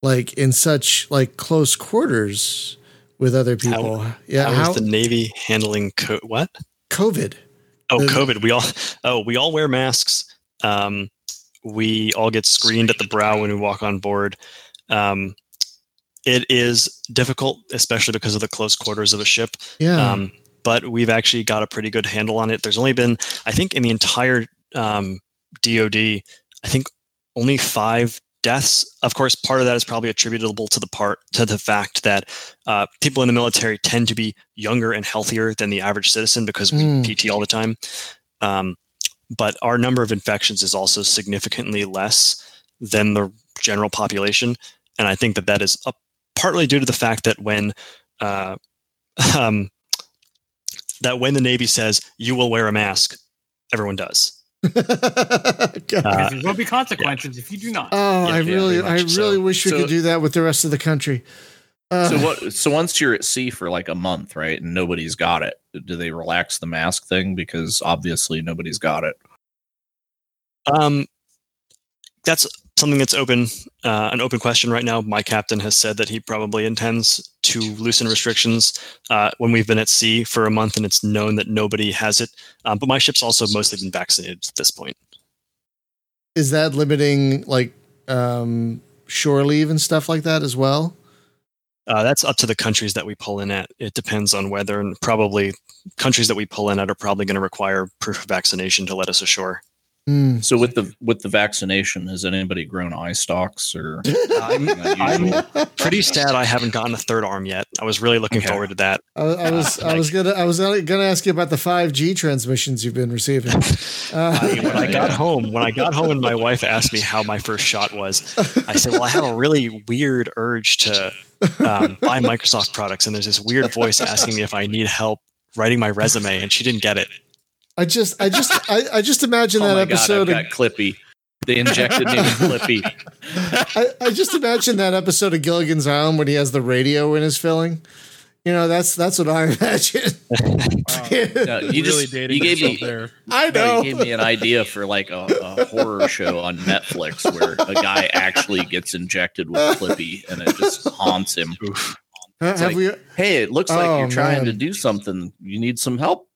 Like in such like close quarters with other people. How, yeah, how, how is the Navy handling co- what? COVID. Oh, the, COVID. We all oh we all wear masks. Um, we all get screened at the brow when we walk on board. Um, it is difficult, especially because of the close quarters of a ship. Yeah. Um, but we've actually got a pretty good handle on it. There's only been, I think, in the entire um, DoD, I think only five deaths. Of course, part of that is probably attributable to the part to the fact that uh, people in the military tend to be younger and healthier than the average citizen because we mm. PT all the time. Um, but our number of infections is also significantly less than the general population, and I think that that is a, partly due to the fact that when uh, um, that when the Navy says you will wear a mask, everyone does. uh, there will be consequences yeah. if you do not. Oh, yeah, I really, I really so, wish we so, could do that with the rest of the country. Uh, so what? So once you're at sea for like a month, right, and nobody's got it, do they relax the mask thing because obviously nobody's got it? Um, that's something that's open, uh, an open question right now. My captain has said that he probably intends to loosen restrictions uh, when we've been at sea for a month and it's known that nobody has it. Um, but my ship's also mostly been vaccinated at this point. Is that limiting like um, shore leave and stuff like that as well? Uh, that's up to the countries that we pull in at. It depends on whether, and probably countries that we pull in at are probably going to require proof of vaccination to let us ashore. Mm. So with the with the vaccination, has anybody grown eye stalks or? I'm, I'm, pretty sad I haven't gotten a third arm yet. I was really looking okay. forward to that. I, I was uh, I was gonna I was gonna ask you about the five G transmissions you've been receiving. Uh, I, when I got home, when I got home, and my wife asked me how my first shot was, I said, "Well, I have a really weird urge to um, buy Microsoft products, and there's this weird voice asking me if I need help writing my resume, and she didn't get it." I just, I just, I, I just imagine oh that episode. God, I've got Clippy. They injected me with Clippy. I, I just imagine that episode of Gilligan's Island when he has the radio in his filling. You know, that's that's what I imagine. Wow. no, you really just, you gave me there. I know. No, you gave me an idea for like a, a, horror show on Netflix where a guy actually gets injected with Clippy and it just haunts him. It's like, we, hey, it looks oh, like you're trying man. to do something. You need some help.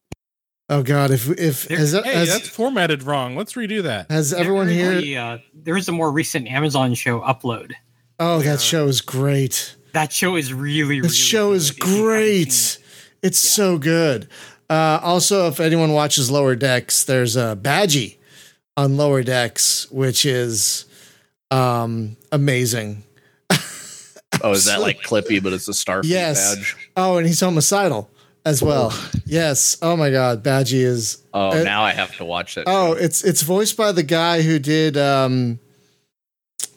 Oh God! If if has, hey, has, that's formatted wrong. Let's redo that. Has everyone here? Uh, there is a more recent Amazon show upload. Oh, that show is great. That show is really. That really show good. is great. It's yeah. so good. Uh, also, if anyone watches Lower Decks, there's a Badgie on Lower Decks, which is um, amazing. oh, is that like Clippy, but it's a Starfleet yes. badge? Oh, and he's homicidal as well. yes. Oh my God, Badgie is. Oh, uh, now I have to watch it. Oh, it's it's voiced by the guy who did um,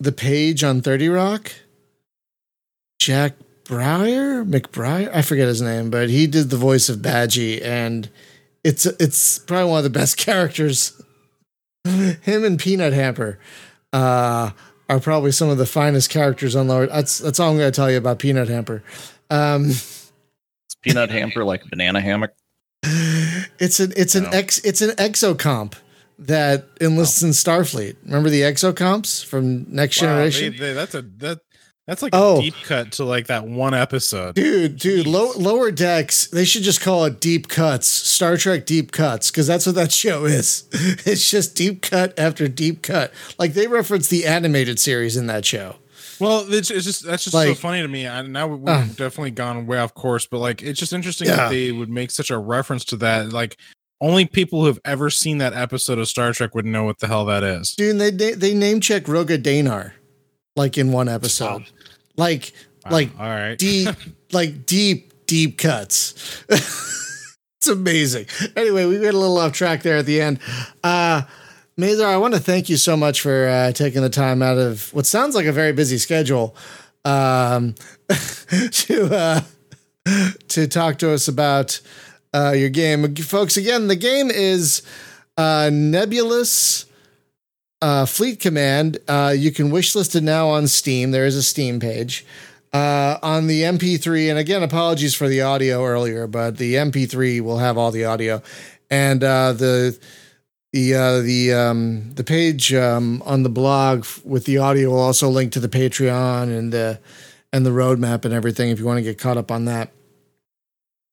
the page on Thirty Rock. Jack Breyer, McBrayer, I forget his name, but he did the voice of Badgie, and it's it's probably one of the best characters. Him and Peanut Hamper uh, are probably some of the finest characters on Lower. That's that's all I'm going to tell you about Peanut Hamper. Um, peanut hamper like a banana hammock? It's an it's an ex it's an exocomp that enlists oh. in Starfleet. Remember the exocomps from Next wow, Generation? They, they, that's a that That's like oh. a deep cut to like that one episode. Dude, dude, low, lower decks, they should just call it deep cuts. Star Trek deep cuts, because that's what that show is. It's just deep cut after deep cut. Like they reference the animated series in that show. Well, it's, it's just that's just like, so funny to me. I, now we've uh, definitely gone way off course, but like it's just interesting yeah. that they would make such a reference to that. Like only people who have ever seen that episode of Star Trek would know what the hell that is. Dude, they they, they name check Roga Danar like in one episode. Like wow. like all right. deep like deep deep cuts. it's amazing. Anyway, we got a little off track there at the end. Uh Mazar, I want to thank you so much for uh, taking the time out of what sounds like a very busy schedule um, to uh, to talk to us about uh, your game, folks. Again, the game is uh, Nebulous uh, Fleet Command. Uh, you can wishlist it now on Steam. There is a Steam page. On the MP3, and again, apologies for the audio earlier, but the MP3 will have all the audio, and the the uh, the um, the page um, on the blog with the audio will also link to the Patreon and the and the roadmap and everything if you want to get caught up on that.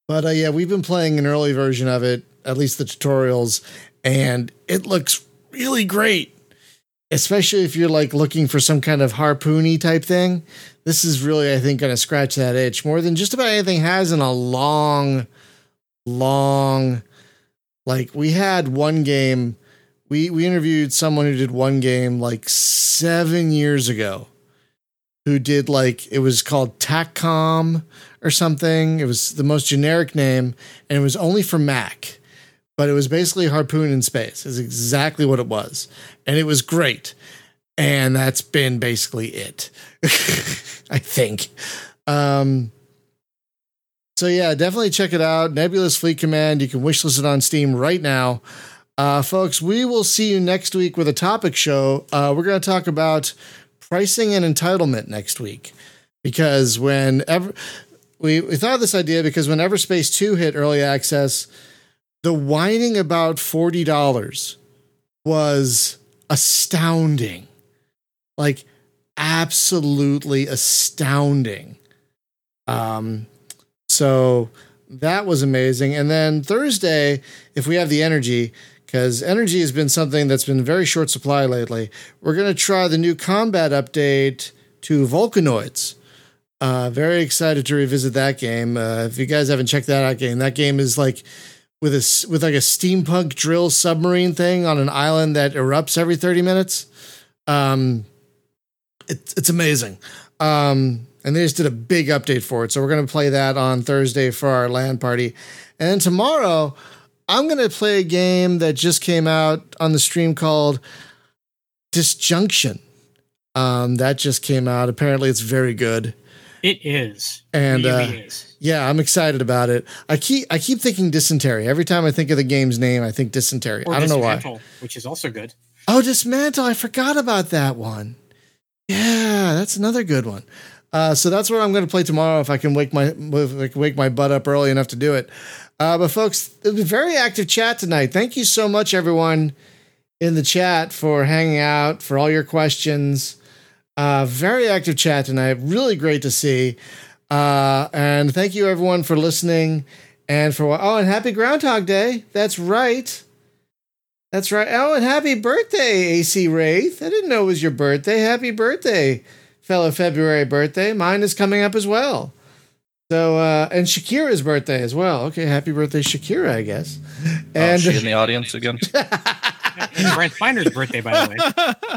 But uh, yeah, we've been playing an early version of it, at least the tutorials, and it looks really great especially if you're like looking for some kind of harpoony type thing, this is really, I think, going to scratch that itch more than just about anything has in a long, long. Like we had one game, we we interviewed someone who did one game like seven years ago, who did like it was called TACCOM or something. It was the most generic name, and it was only for Mac. But it was basically harpoon in space is exactly what it was. And it was great. And that's been basically it i think. Um so yeah definitely check it out. Nebulous fleet command. You can wishlist it on steam right now. Uh folks we will see you next week with a topic show. Uh we're going to talk about pricing and entitlement next week. Because whenever we, we thought of this idea because when Everspace 2 hit early access, the whining about $40 was astounding. Like absolutely astounding. Um so that was amazing. And then Thursday, if we have the energy, because energy has been something that's been very short supply lately, we're going to try the new combat update to Volcanoids. Uh, very excited to revisit that game. Uh, if you guys haven't checked that out game, that game is like with a with like a steampunk drill submarine thing on an island that erupts every 30 minutes. Um, it, it's amazing. Um, and they just did a big update for it. So we're going to play that on Thursday for our LAN party. And then tomorrow, I'm going to play a game that just came out on the stream called Disjunction. Um, that just came out. Apparently, it's very good. It is. And it really uh, is. yeah, I'm excited about it. I keep I keep thinking dysentery. Every time I think of the game's name, I think dysentery. Or I don't know why. Which is also good. Oh, dismantle! I forgot about that one. Yeah, that's another good one. Uh, so that's what I'm going to play tomorrow if I can wake my wake my butt up early enough to do it. Uh, but folks, a very active chat tonight. Thank you so much, everyone in the chat, for hanging out, for all your questions. Uh, very active chat tonight. Really great to see. Uh, and thank you everyone for listening and for oh, and happy Groundhog Day. That's right. That's right. Oh, and happy birthday, AC Wraith. I didn't know it was your birthday. Happy birthday, fellow February birthday. Mine is coming up as well. So, uh, and Shakira's birthday as well. Okay, happy birthday, Shakira, I guess. And oh, she in the audience again. Brent Spiner's birthday, by the way.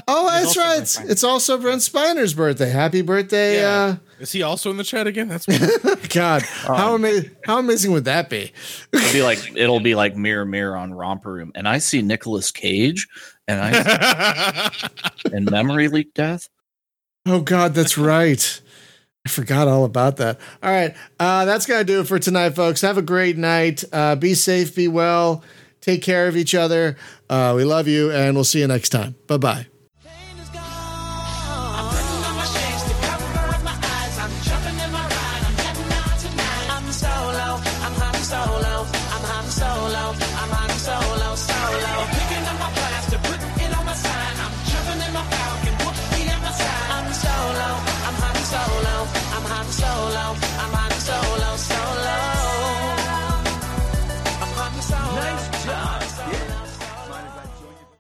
Oh, that's right. It's, it's, also Brent Spiner's birthday. Happy birthday. Yeah. Uh, Is he also in the chat again? That's God. Um, how amazing how amazing would that be? it'll be like it'll be like mirror mirror on romper room. And I see Nicolas Cage and I and memory leak death. Oh God, that's right. I forgot all about that. All right. Uh, that's to do it for tonight, folks. Have a great night. Uh, be safe, be well. Take care of each other. Uh, we love you, and we'll see you next time. Bye bye.